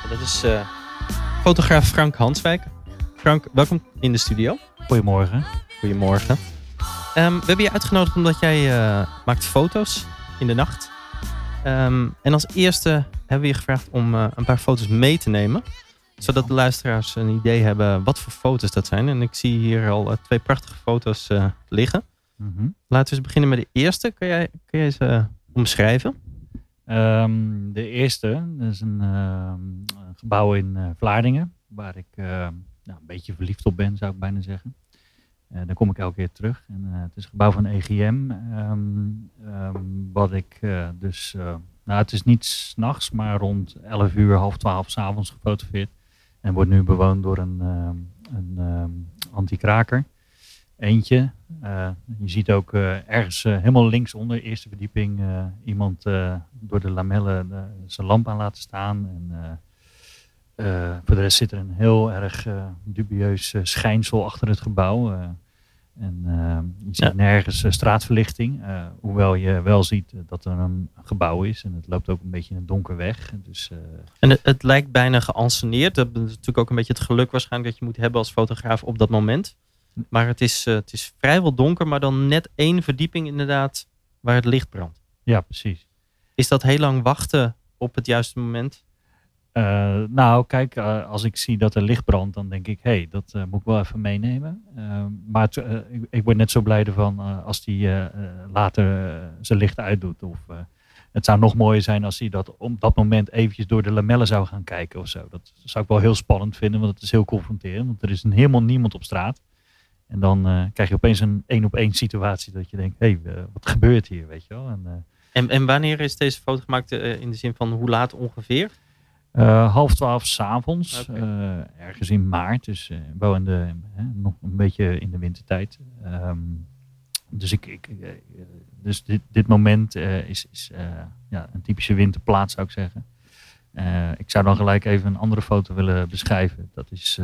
Dat is eh, fotograaf Frank Hanswijk. Frank, welkom in de studio. Goedemorgen. Goedemorgen. Ehm, we hebben je uitgenodigd omdat jij eh, maakt foto's in de nacht. Ehm, en als eerste hebben we je gevraagd om eh, een paar foto's mee te nemen. Zodat de luisteraars een idee hebben wat voor foto's dat zijn. En ik zie hier al twee prachtige foto's liggen. Mhm. Laten we eens beginnen met de eerste. Kun jij, kun jij ze omschrijven? Ehm, de eerste is een, ehm, een gebouw in eh, Vlaardingen, waar ik eh, nou, een beetje verliefd op ben, zou ik bijna zeggen. Eh, daar kom ik elke keer terug. En, het is een gebouw van EGM, ehm, wat ik dus, nou het is niet s'nachts, maar rond 11 uur, half 12 s'avonds gefotografeerd. En wordt nu bewoond door een, een anti-kraker. Eentje. Eh, je ziet ook eh, ergens eh, helemaal linksonder, eerste verdieping, iemand door de lamellen zijn lamp aan laten staan. En, voor de rest zit er een heel erg dubieus schijnsel achter het gebouw. en je ziet Ja. nergens straatverlichting, hoewel je wel ziet dat er een gebouw is. En het loopt ook een beetje in het donker weg. Dus En het, het lijkt bijna geanceneerd. Dat is natuurlijk ook een beetje het geluk waarschijnlijk dat je moet hebben als fotograaf op dat moment. Maar het is, eh, het is vrijwel donker, maar dan net één verdieping inderdaad waar het licht brandt. ja, precies. Is dat heel lang wachten op het juiste moment? Eh, nou, kijk, eh, als ik zie dat er licht brandt, dan denk ik, hé, hey, dat moet ik wel even meenemen. Maar ik, ik word net zo blij ervan als die later zijn licht uitdoet. Of het zou nog mooier zijn als hij dat op dat moment eventjes door de lamellen zou gaan kijken of zo. Dat zou ik wel heel spannend vinden, want het is heel confronterend. Want er is helemaal niemand op straat. En dan eh, krijg je opeens een één op één situatie dat je denkt, hé, hey, eh, wat gebeurt hier, weet je wel. En, eh, En, en wanneer is deze foto gemaakt in de zin van hoe laat ongeveer? Half twaalf s'avonds, Oké. eh ergens in maart, dus wel in de, hè, nog een beetje in de wintertijd. Ehm, dus ik, ik, dus dit, dit moment is, is ja, een typische winterplaats, zou ik zeggen. Ik zou dan gelijk even een andere foto willen beschrijven. Dat is,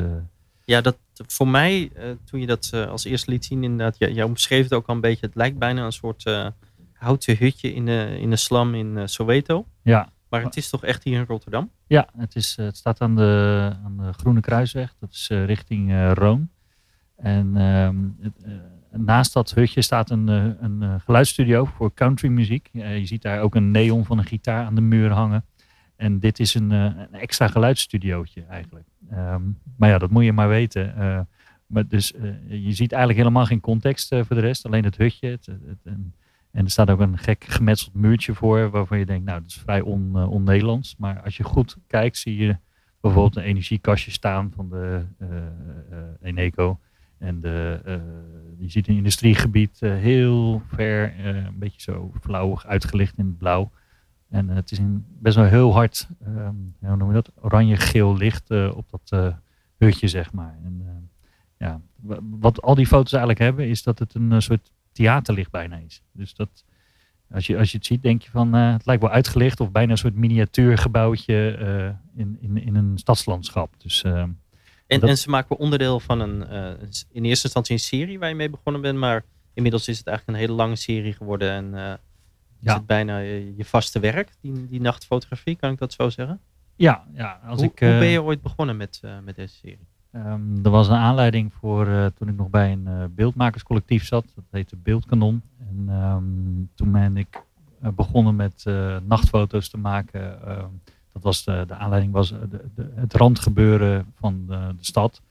Ja, dat voor mij, eh, toen je dat eh, als eerste liet zien, inderdaad, jij, jij omschreef het ook al een beetje. Het lijkt bijna een soort eh, houten hutje in de, in de slam in Soweto. ja, Maar het is toch echt hier in Rotterdam? Ja, het, is, het staat aan de, aan de Groene Kruisweg. Dat is richting Roon. En ehm, het, naast dat hutje staat een, een geluidsstudio voor countrymuziek. Je ziet daar ook een neon van een gitaar aan de muur hangen. En dit is een, eh, een extra geluidsstudiootje eigenlijk. Ehm, maar ja, dat moet je maar weten. Eh, maar dus eh, je ziet eigenlijk helemaal geen context voor de rest. Alleen het hutje. Het, het, en, en er staat ook een gek gemetseld muurtje voor. Waarvan je denkt, nou dat is vrij on, on-Nederlands. Maar als je goed kijkt zie je bijvoorbeeld een energiekastje staan van de Eneco. En de, je ziet een industriegebied heel ver, een beetje zo flauw uitgelicht in het blauw. En eh, het is in best wel heel hard, ehm, hoe noem je dat, oranje-geel licht eh, op dat eh, hutje, zeg maar. En, eh, ja, wa- wat al die foto's eigenlijk hebben, is dat het een soort theaterlicht bijna is. Dus dat, als je, als je het ziet, denk je van, het lijkt wel uitgelicht of bijna een soort miniatuurgebouwtje in, in, in een stadslandschap. Dus eh, En, Dat- en ze maken onderdeel van een, in eerste instantie een serie waar je mee begonnen bent. Maar inmiddels is het eigenlijk een hele lange serie geworden. En Ja. het bijna je, je vaste werk, die, die nachtfotografie, kan ik dat zo zeggen? ja, ja, als hoe, ik... hoe eh, ben je ooit begonnen met, eh, met deze serie? Ehm, er was een aanleiding voor eh, toen ik nog bij een eh, beeldmakerscollectief zat. Dat heette Beeldkanon. En ehm, toen ben ik eh, begonnen met eh, nachtfoto's te maken. Ehm, dat was de, de aanleiding was eh, de, de, het randgebeuren van de, de stad.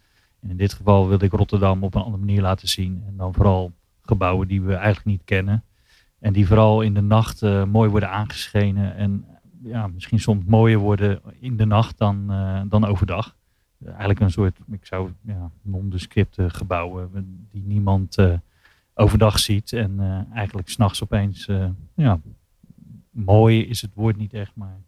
En in dit geval wilde ik Rotterdam op een andere manier laten zien. En dan vooral gebouwen die we eigenlijk niet kennen. En die vooral in de nacht eh, mooi worden aangeschenen. En ja, misschien soms mooier worden in de nacht dan, eh, dan overdag eigenlijk een soort, ik zou ja, nondescripte gebouwen die niemand eh, overdag ziet. En eh, eigenlijk s'nachts opeens, eh, ja, mooi is het woord niet echt, maar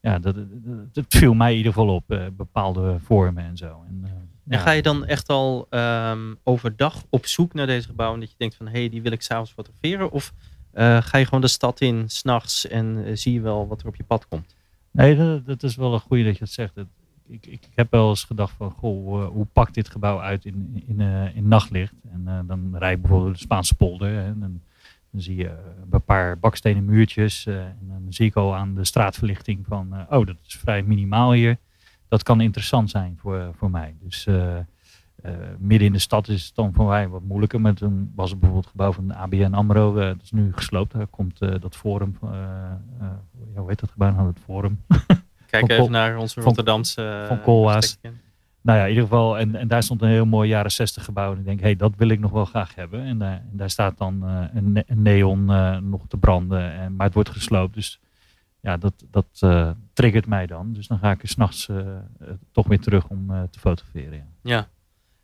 ja, dat, dat, dat viel mij in ieder geval op, eh, bepaalde vormen en zo. En, eh, En ga je dan echt al ehm, overdag op zoek naar deze gebouwen? Dat je denkt van, hé, hey, die wil ik s'avonds fotograferen? Of eh, ga je gewoon de stad in, s'nachts, en zie je wel wat er op je pad komt? Nee, dat, dat is wel een goede dat je dat zegt. Ik, ik, ik heb wel eens gedacht van, goh, hoe pakt dit gebouw uit in, in, in nachtlicht? En dan rijd ik bijvoorbeeld de Spaanse polder. hè, En dan zie je een paar bakstenen muurtjes. eh, en dan zie ik al aan de straatverlichting van, eh, oh, dat is vrij minimaal hier. Dat kan interessant zijn voor, voor mij. Dus eh, eh, midden in de stad is het dan voor mij wat moeilijker. Maar toen was het bijvoorbeeld het gebouw van de ABN AMRO. eh, dat is nu gesloopt. Daar komt eh, dat forum. eh, eh, hoe heet dat gebouw? Nou, het forum. Kijk even naar onze Rotterdamse... eh, van Koolhaas. Nou ja, in ieder geval. En, en daar stond een heel mooi jaren 60 gebouw. En ik denk, hé, hey, dat wil ik nog wel graag hebben. En daar, en daar staat dan eh, een, ne- een neon eh, nog te branden. En, maar het wordt gesloopt. Dus ja, dat, dat eh, triggert mij dan. Dus dan ga ik er s'nachts eh eh, toch weer terug om eh, te fotograferen. Ja. Ja.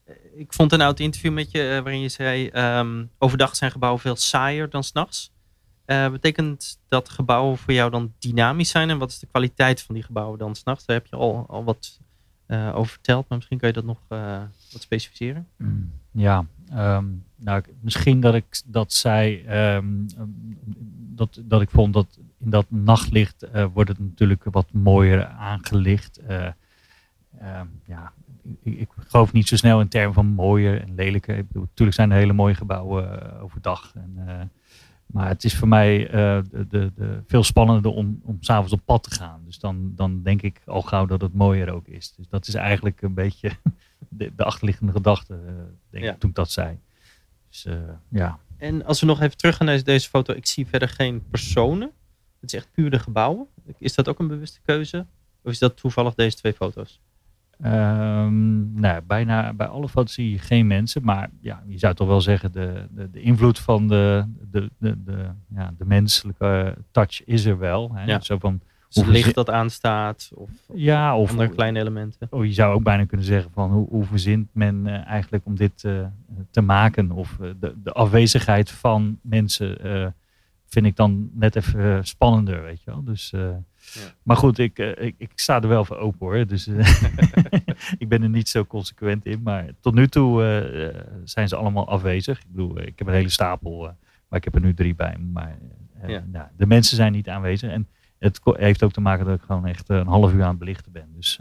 Eh, Ik vond een oud interview met je eh, waarin je zei... ehm, overdag zijn gebouwen veel saaier dan s'nachts. Eh betekent dat gebouwen voor jou dan dynamisch zijn? En wat is de kwaliteit van die gebouwen dan s'nachts? Daar heb je al, al wat eh, over verteld. Maar misschien kan je dat nog eh, wat specificeren. Mm, Ja, ehm, nou, misschien dat ik dat zei, ehm, dat, dat ik vond dat in dat nachtlicht eh, wordt het natuurlijk wat mooier aangelicht. Ehm, ja, ik, ik geloof niet zo snel in termen van mooier en lelijker. Natuurlijk zijn er hele mooie gebouwen overdag. En, maar het is voor mij eh, de, de, veel spannender om, om s'avonds op pad te gaan. Dus dan, dan denk ik al gauw dat het mooier ook is. Dus dat is eigenlijk een beetje [laughs] de, de achterliggende gedachte, eh, denk Ja. ik, toen ik dat zei. Dus eh, ja. En als we nog even terug gaan naar deze foto. Ik zie verder geen personen. Het is echt puur de gebouwen. Is dat ook een bewuste keuze? Of is dat toevallig deze twee foto's? Ehm, nou, bijna bij alle foto's zie je geen mensen. Maar ja, je zou toch wel zeggen, de, de, de invloed van de, de, de, de, ja, de menselijke touch is er wel. Hè? Ja. Zo van, Dus Hoe licht dat aanstaat? Of ja, of andere kleine elementen? Oh, je zou ook bijna kunnen zeggen van hoe, hoe verzint men eh, eigenlijk om dit eh, te maken? Of eh, de, de afwezigheid van mensen vind ik dan net even spannender, weet je wel. Dus, eh, Maar goed, ik, eh, ik, ik sta er wel voor open hoor. Dus eh, [laughs] ik ben er niet zo consequent in. Maar tot nu toe eh, zijn ze allemaal afwezig. Ik bedoel, ik heb een hele stapel, maar ik heb er nu drie bij. Maar Ja. nou, de mensen zijn niet aanwezig. En het heeft ook te maken dat ik gewoon echt een half uur aan het belichten ben. Dus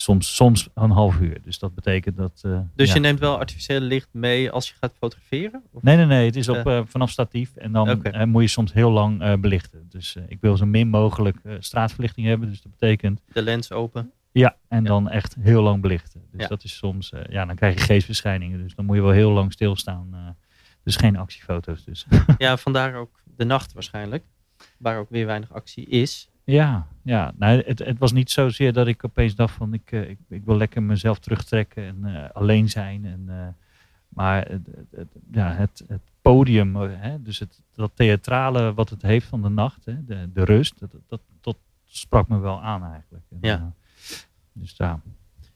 soms, soms een half uur. Dus dat betekent dat... eh, Dus ja. je neemt wel artificiële licht mee als je gaat fotograferen? Of- Nee, nee, nee. Het is op, Eh. eh, vanaf statief. En dan moet je soms heel lang belichten. Dus ik wil zo min mogelijk straatverlichting hebben. Dus dat betekent... De lens open? Ja, en dan echt heel lang belichten. Dus Ja. dat is soms... ja, dan krijg je geestverschijningen. Dus dan moet je wel heel lang stilstaan. dus geen actiefoto's dus. Ja, vandaar ook de nacht waarschijnlijk. Waar ook weer weinig actie is. Ja, ja. Nou, het, het was niet zozeer dat ik opeens dacht van ik, eh, ik, ik wil lekker mezelf terugtrekken en eh, alleen zijn. En, eh, maar het, ja, het, het podium, hè, dus het, dat theatrale wat het heeft van de nacht, hè, de, de rust, dat, dat, dat sprak me wel aan eigenlijk. En, Ja. dus ja.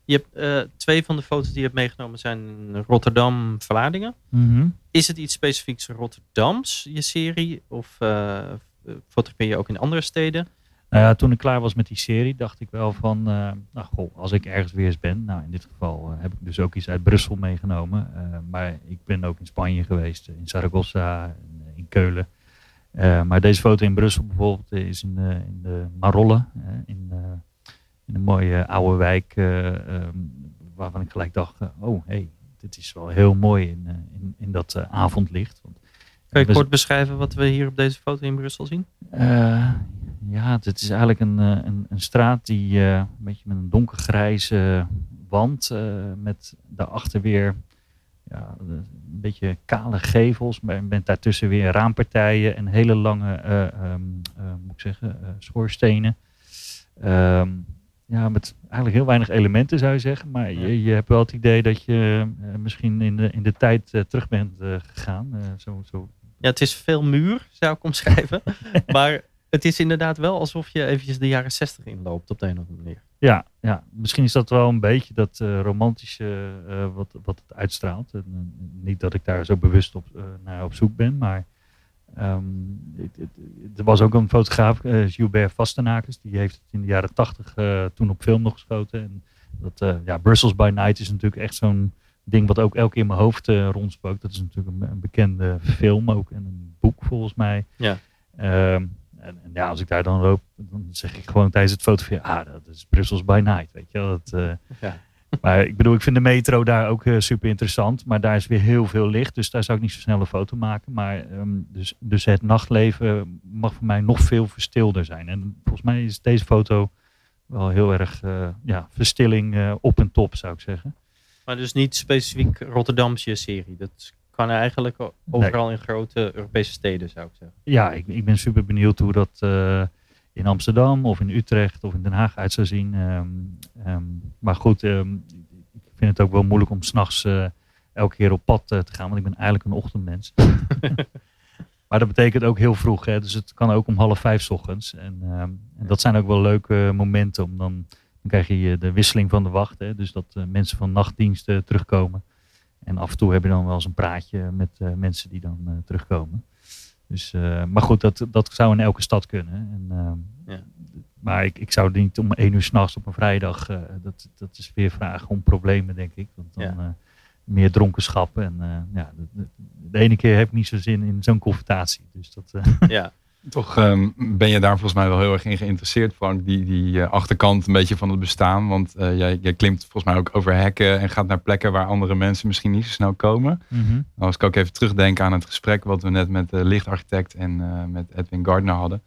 Je hebt twee van de foto's die je hebt meegenomen zijn Rotterdam, Vlaardingen. Mhm. Is het iets specifieks Rotterdams, je serie? Of fotografeer je ook in andere steden? Nou ja, toen ik klaar was met die serie, dacht ik wel van, eh, nou goh, als ik ergens weer eens ben, nou in dit geval eh, heb ik dus ook iets uit Brussel meegenomen, eh, maar ik ben ook in Spanje geweest, in Zaragoza, en, eh, in Keulen. Maar deze foto in Brussel bijvoorbeeld is in, de- in de Marolle, in, in een mooie oude wijk, eh, ehm, waarvan ik gelijk dacht, oh hé, hey, dit is wel heel mooi in, in, in dat avondlicht. Want, Kan je kort beschrijven wat we hier op deze foto in Brussel zien? Ja, het is eigenlijk een, eh, een, een straat die eh, een beetje met een donkergrijze wand. eh, met daarachter weer ja, een beetje kale gevels. Maar met daartussen weer raampartijen en hele lange eh, ehm, eh, moet ik zeggen, schoorstenen. Ehm, ja, met eigenlijk heel weinig elementen zou je zeggen. Maar je, je hebt wel het idee dat je misschien in de, in de tijd terug bent gegaan. Zo, zo Ja, het is veel muur, zou ik omschrijven. [laughs] maar het is inderdaad wel alsof je eventjes de jaren zestig inloopt op de een of andere manier. Ja, ja, misschien is dat wel een beetje dat eh, romantische eh, wat, wat het uitstraalt. En, niet dat ik daar zo bewust op, eh, naar op zoek ben, maar ehm, het- het- er was ook een fotograaf, Gilbert Vastenakers, die heeft het in de jaren tachtig toen op film nog geschoten. En dat, ja, Brussels by Night is natuurlijk echt zo'n ding wat ook elke keer in mijn hoofd rondspookt. Dat is natuurlijk een, een bekende film ook en een boek volgens mij. Ja. Ehm, en, en ja, als ik daar dan loop, dan zeg ik gewoon tijdens het fotograferen, ah, dat is Brussels by night, weet je wel. Dat, eh, Ja. Maar ik bedoel, ik vind de metro daar ook eh, super interessant. Maar daar is weer heel veel licht. Dus daar zou ik niet zo snel een foto maken. Maar ehm, dus, dus het nachtleven mag voor mij nog veel verstilder zijn. En volgens mij is deze foto wel heel erg eh, ja, verstilling eh, op en top, zou ik zeggen. Maar dus niet specifiek Rotterdamse serie. Dat eigenlijk overal in grote Europese steden, zou ik zeggen. Ja, ik, ik ben super benieuwd hoe dat eh, in Amsterdam of in Utrecht of in Den Haag uit zou zien. Ehm, ehm, maar goed, ehm, ik vind het ook wel moeilijk om s'nachts nachts elke keer op pad eh, te gaan. Want ik ben eigenlijk een ochtendmens. [laughs] [laughs] maar dat betekent ook heel vroeg. Hè? Dus het kan ook om half vijf 's ochtends. En, en dat zijn ook wel leuke momenten. Om dan, dan krijg je de wisseling van de wacht. Hè? Dus dat eh, mensen van nachtdiensten terugkomen. En af en toe heb je dan wel eens een praatje met eh, mensen die dan eh, terugkomen. Dus, eh, maar goed, dat, dat zou in elke stad kunnen. En, ehm, Ja. Maar ik, ik zou niet om één uur s'nachts op een vrijdag. dat, dat is weer vragen om problemen, denk ik. Want dan Ja. meer dronkenschap. En ja, de, de, de ene keer heb ik niet zo zin in zo'n confrontatie. Dus dat, eh, Ja, Toch ehm, ben je daar volgens mij wel heel erg in geïnteresseerd, Frank. Die, die eh, achterkant een beetje van het bestaan. Want eh, jij, jij klimt volgens mij ook over hekken en gaat naar plekken waar andere mensen misschien niet zo snel komen. Nou, als ik ook even terugdenk aan het gesprek wat we net met de lichtarchitect en eh, met Edwin Gardner hadden.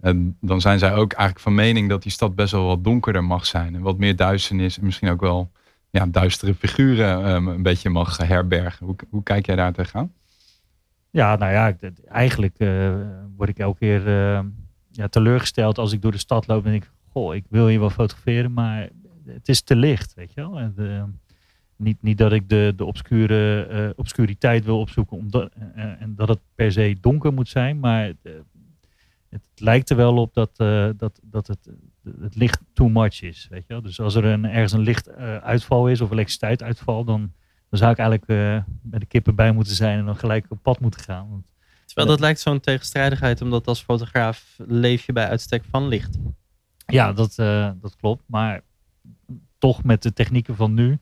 En dan zijn zij ook eigenlijk van mening dat die stad best wel wat donkerder mag zijn. En wat meer duisternis en misschien ook wel ja, duistere figuren ehm, een beetje mag herbergen. Hoe, hoe kijk jij daar tegenaan? Ja, nou ja, ik- eigenlijk eh, word ik elke keer eh, ja, teleurgesteld als ik door de stad loop en denk, goh, ik wil hier wel fotograferen, maar het is te licht, weet je wel. En, eh, niet, niet dat ik de, de obscure, obscuriteit wil opzoeken omdat, en dat het per se donker moet zijn, maar het, lijkt er wel op dat, dat, dat het, het licht too much is, weet je wel. Dus als er een, ergens een lichtuitval is of elektriciteitsuitval, dan dan zou ik eigenlijk eh bij de kippen bij moeten zijn en dan gelijk op pad moeten gaan. Want, terwijl dat lijkt zo'n tegenstrijdigheid, omdat als fotograaf leef je bij uitstek van licht. ja, dat, eh, dat klopt. Maar toch met de technieken van nu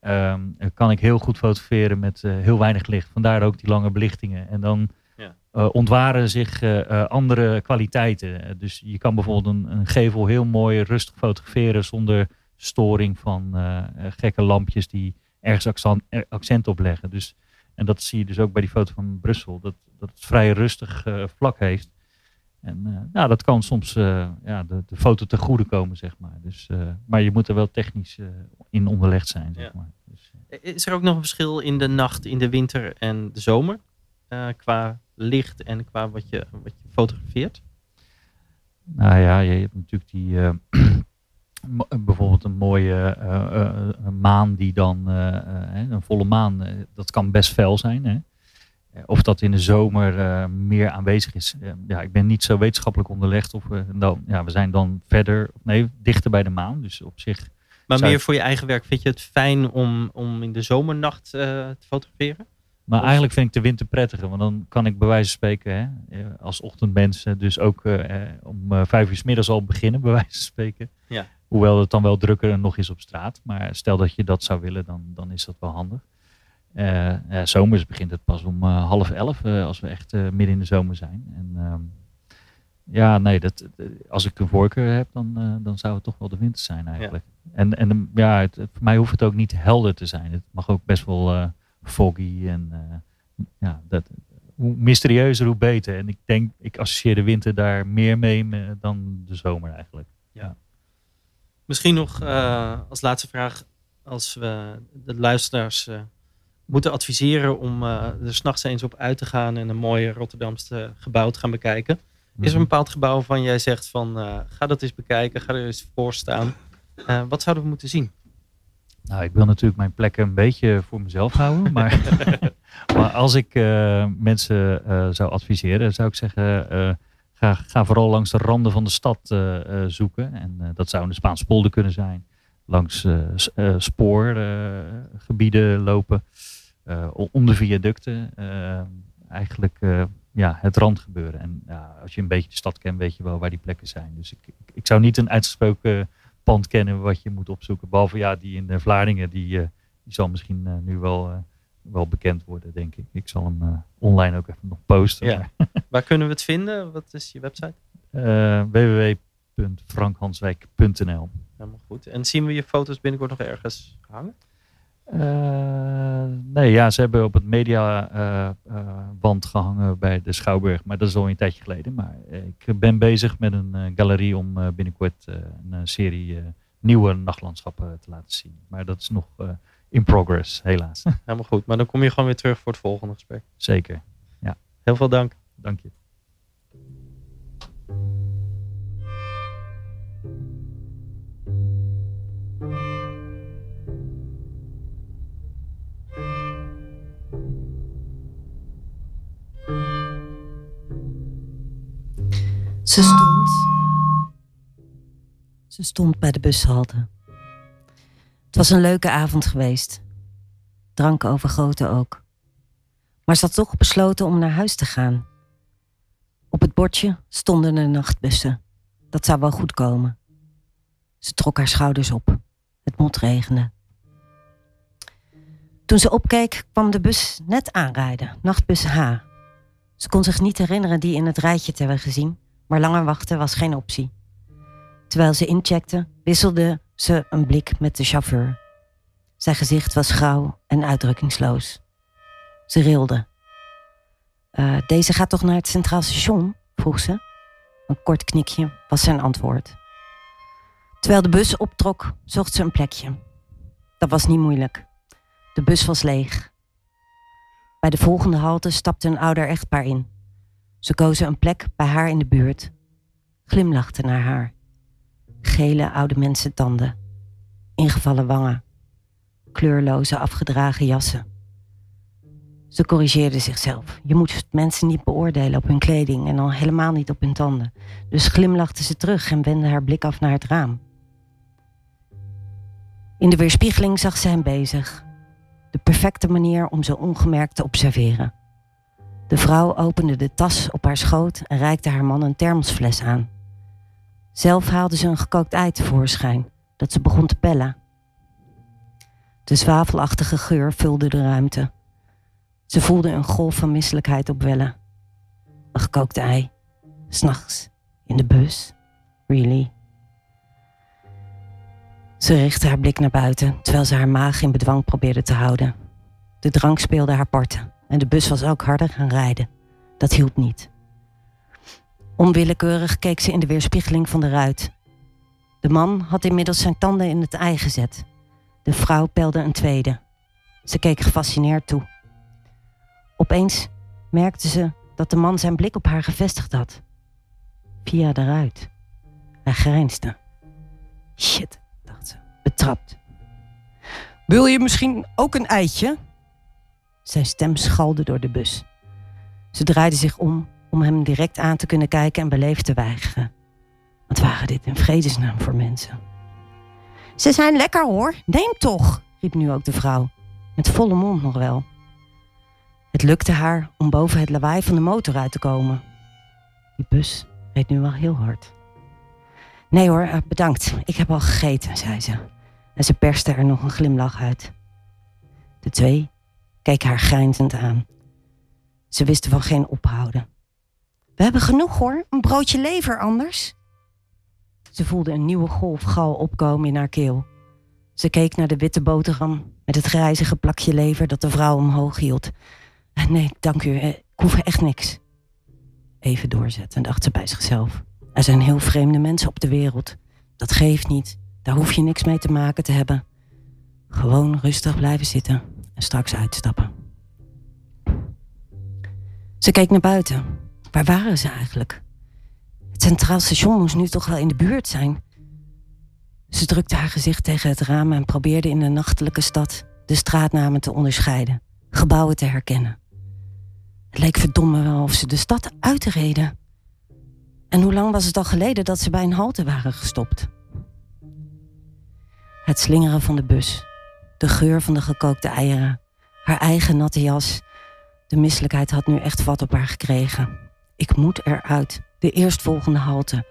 ehm, kan ik heel goed fotograferen met eh, heel weinig licht. Vandaar ook die lange belichtingen. En dan Ja. eh, ontwaren zich andere kwaliteiten. Dus je kan bijvoorbeeld een, een gevel heel mooi rustig fotograferen zonder storing van gekke lampjes die ergens accent, accent op leggen. Dus, en dat zie je dus ook bij die foto van Brussel. Dat, dat het vrij rustig eh, vlak heeft. En eh, nou, dat kan soms eh, ja, de, de foto ten goede komen, zeg maar. Dus, maar je moet er wel technisch in onderlegd zijn, zeg Ja. maar. Dus, Is er ook nog een verschil in de nacht, in de winter en de zomer? Qua licht en qua wat je, wat je fotografeert? nou ja, je hebt natuurlijk die... [clears throat] bijvoorbeeld een mooie eh, eh, een maan die dan... eh, een volle maan, dat kan best fel zijn, hè. Of dat in de zomer meer aanwezig is. Ja, ik ben niet zo wetenschappelijk onderlegd. Of we, dan, ja, we zijn dan verder, nee, dichter bij de maan. Dus op zich Maar meer voor je eigen werk. Vind je het fijn om, om in de zomernacht te fotograferen? Maar eigenlijk vind ik de winter prettiger, want dan kan ik bij wijze van spreken hè, als ochtendmens dus ook eh, om vijf uur 's middags al beginnen, bij wijze van spreken. Ja. Hoewel het dan wel drukker en nog is op straat. Maar stel dat je dat zou willen, dan, dan is dat wel handig. Eh zomers begint het pas om eh, half elf, eh, als we echt midden in de zomer zijn. En ehm, ja, nee, dat, als ik een voorkeur heb, dan, dan zou het toch wel de winter zijn eigenlijk. En, en ja, het, voor mij hoeft het ook niet helder te zijn. Het mag ook best wel foggy en ja, dat, hoe mysterieuzer, hoe beter. En ik denk, ik associeer de winter daar meer mee me- dan de zomer eigenlijk. Misschien nog eh, als laatste vraag. Als we de luisteraars eh, moeten adviseren om eh er s'nachts eens op uit te gaan en een mooie Rotterdamse gebouw te gaan bekijken. Is er een bepaald gebouw waarvan jij zegt van ga dat eens bekijken, ga er eens voor staan. Wat zouden we moeten zien? Nou, ik wil natuurlijk mijn plekken een beetje voor mezelf houden. [laughs] Maar, [laughs] maar als ik mensen zou adviseren, zou ik zeggen: ga, ga vooral langs de randen van de stad eh, eh, zoeken. En eh, dat zou in de Spaanse polder kunnen zijn. Langs spoorgebieden lopen. om de viaducten. eigenlijk ja, het randgebeuren. En als je een beetje de stad kent, weet je wel waar die plekken zijn. Dus ik, ik, zou niet een uitgesproken pand kennen wat je moet opzoeken. Behalve ja, die in de Vlaardingen, die, die zal misschien nu wel, wel bekend worden, denk ik. Ik zal hem eh, online ook even nog posten. Ja. [laughs] Waar kunnen we het vinden? Wat is je website? Eh, www.frankhanswijk.nl Helemaal goed. En zien we je foto's binnenkort nog ergens hangen? Eh, nee, ja, ze hebben op het mediawand gehangen bij de Schouwburg. Maar dat is al een tijdje geleden. Maar ik ben bezig met een galerie om binnenkort een serie nieuwe nachtlandschappen te laten zien. Maar dat is nog in progress, helaas. [laughs] Helemaal goed. Maar dan kom je gewoon weer terug voor het volgende gesprek. Zeker. Heel veel dank. Dank je. Ze stond. Ze stond bij de bushalte. Het was een leuke avond geweest. Drank overgoten ook. Maar ze had toch besloten om naar huis te gaan. Op het bordje stonden de nachtbussen. Dat zou wel goed komen. Ze trok haar schouders op. Het motregende. Toen ze opkeek, kwam de bus net aanrijden. Nachtbus H. Ze kon zich niet herinneren die in het rijtje te hebben gezien, maar langer wachten was geen optie. Terwijl ze incheckte, wisselde ze een blik met de chauffeur. Zijn gezicht was grauw en uitdrukkingsloos. Ze rilde. "Eh, deze gaat toch naar het Centraal Station? vroeg ze. Een kort knikje was zijn antwoord. Terwijl de bus optrok, zocht ze een plekje. Dat was niet moeilijk. De bus was leeg. Bij de volgende halte stapte een ouder echtpaar in. Ze kozen een plek bij haar in de buurt. Glimlachten naar haar. Gele oude mensentanden. Ingevallen wangen. Kleurloze afgedragen jassen. Ze corrigeerde zichzelf. Je moet mensen niet beoordelen op hun kleding en al helemaal niet op hun tanden. Dus glimlachte ze terug en wendde haar blik af naar het raam. In de weerspiegeling zag ze hem bezig. De perfecte manier om ze ongemerkt te observeren. De vrouw opende de tas op haar schoot en reikte haar man een thermosfles aan. Zelf haalde ze een gekookt ei tevoorschijn, dat ze begon te pellen. De zwavelachtige geur vulde de ruimte. Ze voelde een golf van misselijkheid opwellen. Een gekookt ei. S'nachts. In de bus. Really? Ze richtte haar blik naar buiten, terwijl ze haar maag in bedwang probeerde te houden. De drank speelde haar parten en de bus was ook harder gaan rijden. Dat hielp niet. Onwillekeurig keek ze in de weerspiegeling van de ruit. De man had inmiddels zijn tanden in het ei gezet. De vrouw pelde een tweede. Ze keek gefascineerd toe. Opeens merkte ze dat de man zijn blik op haar gevestigd had. Via de ruit. Hij grijnsde. Shit, dacht ze, betrapt. Wil je misschien ook een eitje? Zijn stem schalde door de bus. Ze draaide zich om om hem direct aan te kunnen kijken en beleefd te weigeren. Wat waren dit in vredesnaam voor mensen? Ze zijn lekker hoor, neem toch, riep nu ook de vrouw, met volle mond nog wel. Het lukte haar om boven het lawaai van de motor uit te komen. Die bus reed nu wel heel hard. Nee hoor, eh, bedankt. Ik heb al gegeten, zei ze. En ze perste er nog een glimlach uit. De twee keken haar grijnzend aan. Ze wisten van geen ophouden. We hebben genoeg hoor, een broodje lever anders. Ze voelde een nieuwe golf gal opkomen in haar keel. Ze keek naar de witte boterham met het grijzige plakje lever dat de vrouw omhoog hield. Eh, Nee, dank u, eh, ik hoef echt niks. Even doorzetten, dacht ze bij zichzelf. Er zijn heel vreemde mensen op de wereld. Dat geeft niet, daar hoef je niks mee te maken te hebben. Gewoon rustig blijven zitten en straks uitstappen. Ze keek naar buiten. Waar waren ze eigenlijk? Het Centraal Station moest nu toch wel in de buurt zijn. Ze drukte haar gezicht tegen het raam en probeerde in de nachtelijke stad de straatnamen te onderscheiden, gebouwen te herkennen. Het leek verdomme of ze de stad uitreden. En hoe lang was het al geleden dat ze bij een halte waren gestopt? Het slingeren van de bus, de geur van de gekookte eieren, haar eigen natte jas. De misselijkheid had nu echt vat op haar gekregen. Ik moet eruit, de eerstvolgende halte.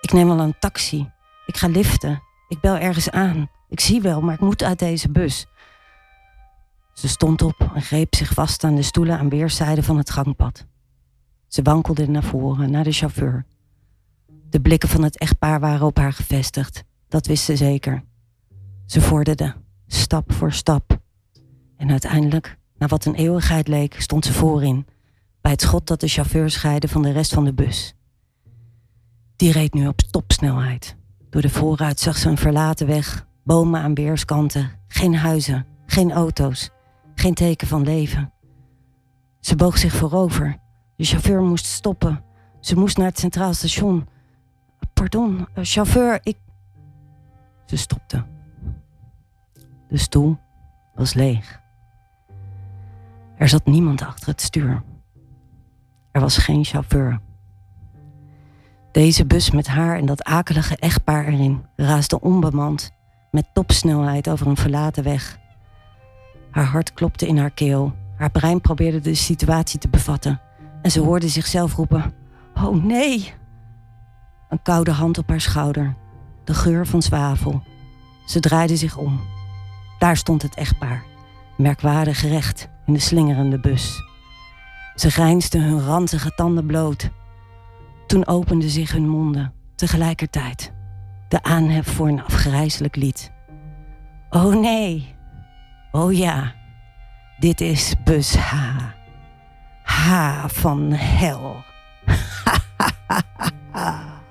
Ik neem al een taxi. Ik ga liften. Ik bel ergens aan. Ik zie wel, maar ik moet uit deze bus. Ze stond op en greep zich vast aan de stoelen aan weerszijden van het gangpad. Ze wankelde naar voren, naar de chauffeur. De blikken van het echtpaar waren op haar gevestigd. dat wist ze zeker. Ze vorderde, stap voor stap. En uiteindelijk, na wat een eeuwigheid leek, stond ze voorin, bij het schot dat de chauffeur scheidde van de rest van de bus. Die reed nu op topsnelheid. Door de voorruit zag ze een verlaten weg, bomen aan weerskanten, geen huizen, geen auto's, geen teken van leven. Ze boog zich voorover. De chauffeur moest stoppen. Ze moest naar het centraal station. Pardon, eh, chauffeur, ik. Ze stopte. De stoel was leeg. Er zat niemand achter het stuur. Er was geen chauffeur. Deze bus met haar en dat akelige echtpaar erin raasde onbemand met topsnelheid over een verlaten weg. Haar hart klopte in haar keel. Haar brein probeerde de situatie te bevatten. En ze hoorde zichzelf roepen: Oh nee! Een koude hand op haar schouder. De geur van zwavel. Ze draaide zich om. Daar stond het echtpaar. Merkwaardig recht in de slingerende bus. Ze grijnsden hun ranzige tanden bloot. Toen openden zich hun monden tegelijkertijd. De aanhef voor een afgrijzelijk lied. Oh nee! Oh ja! Dit is bus H. H van hel. [laughs]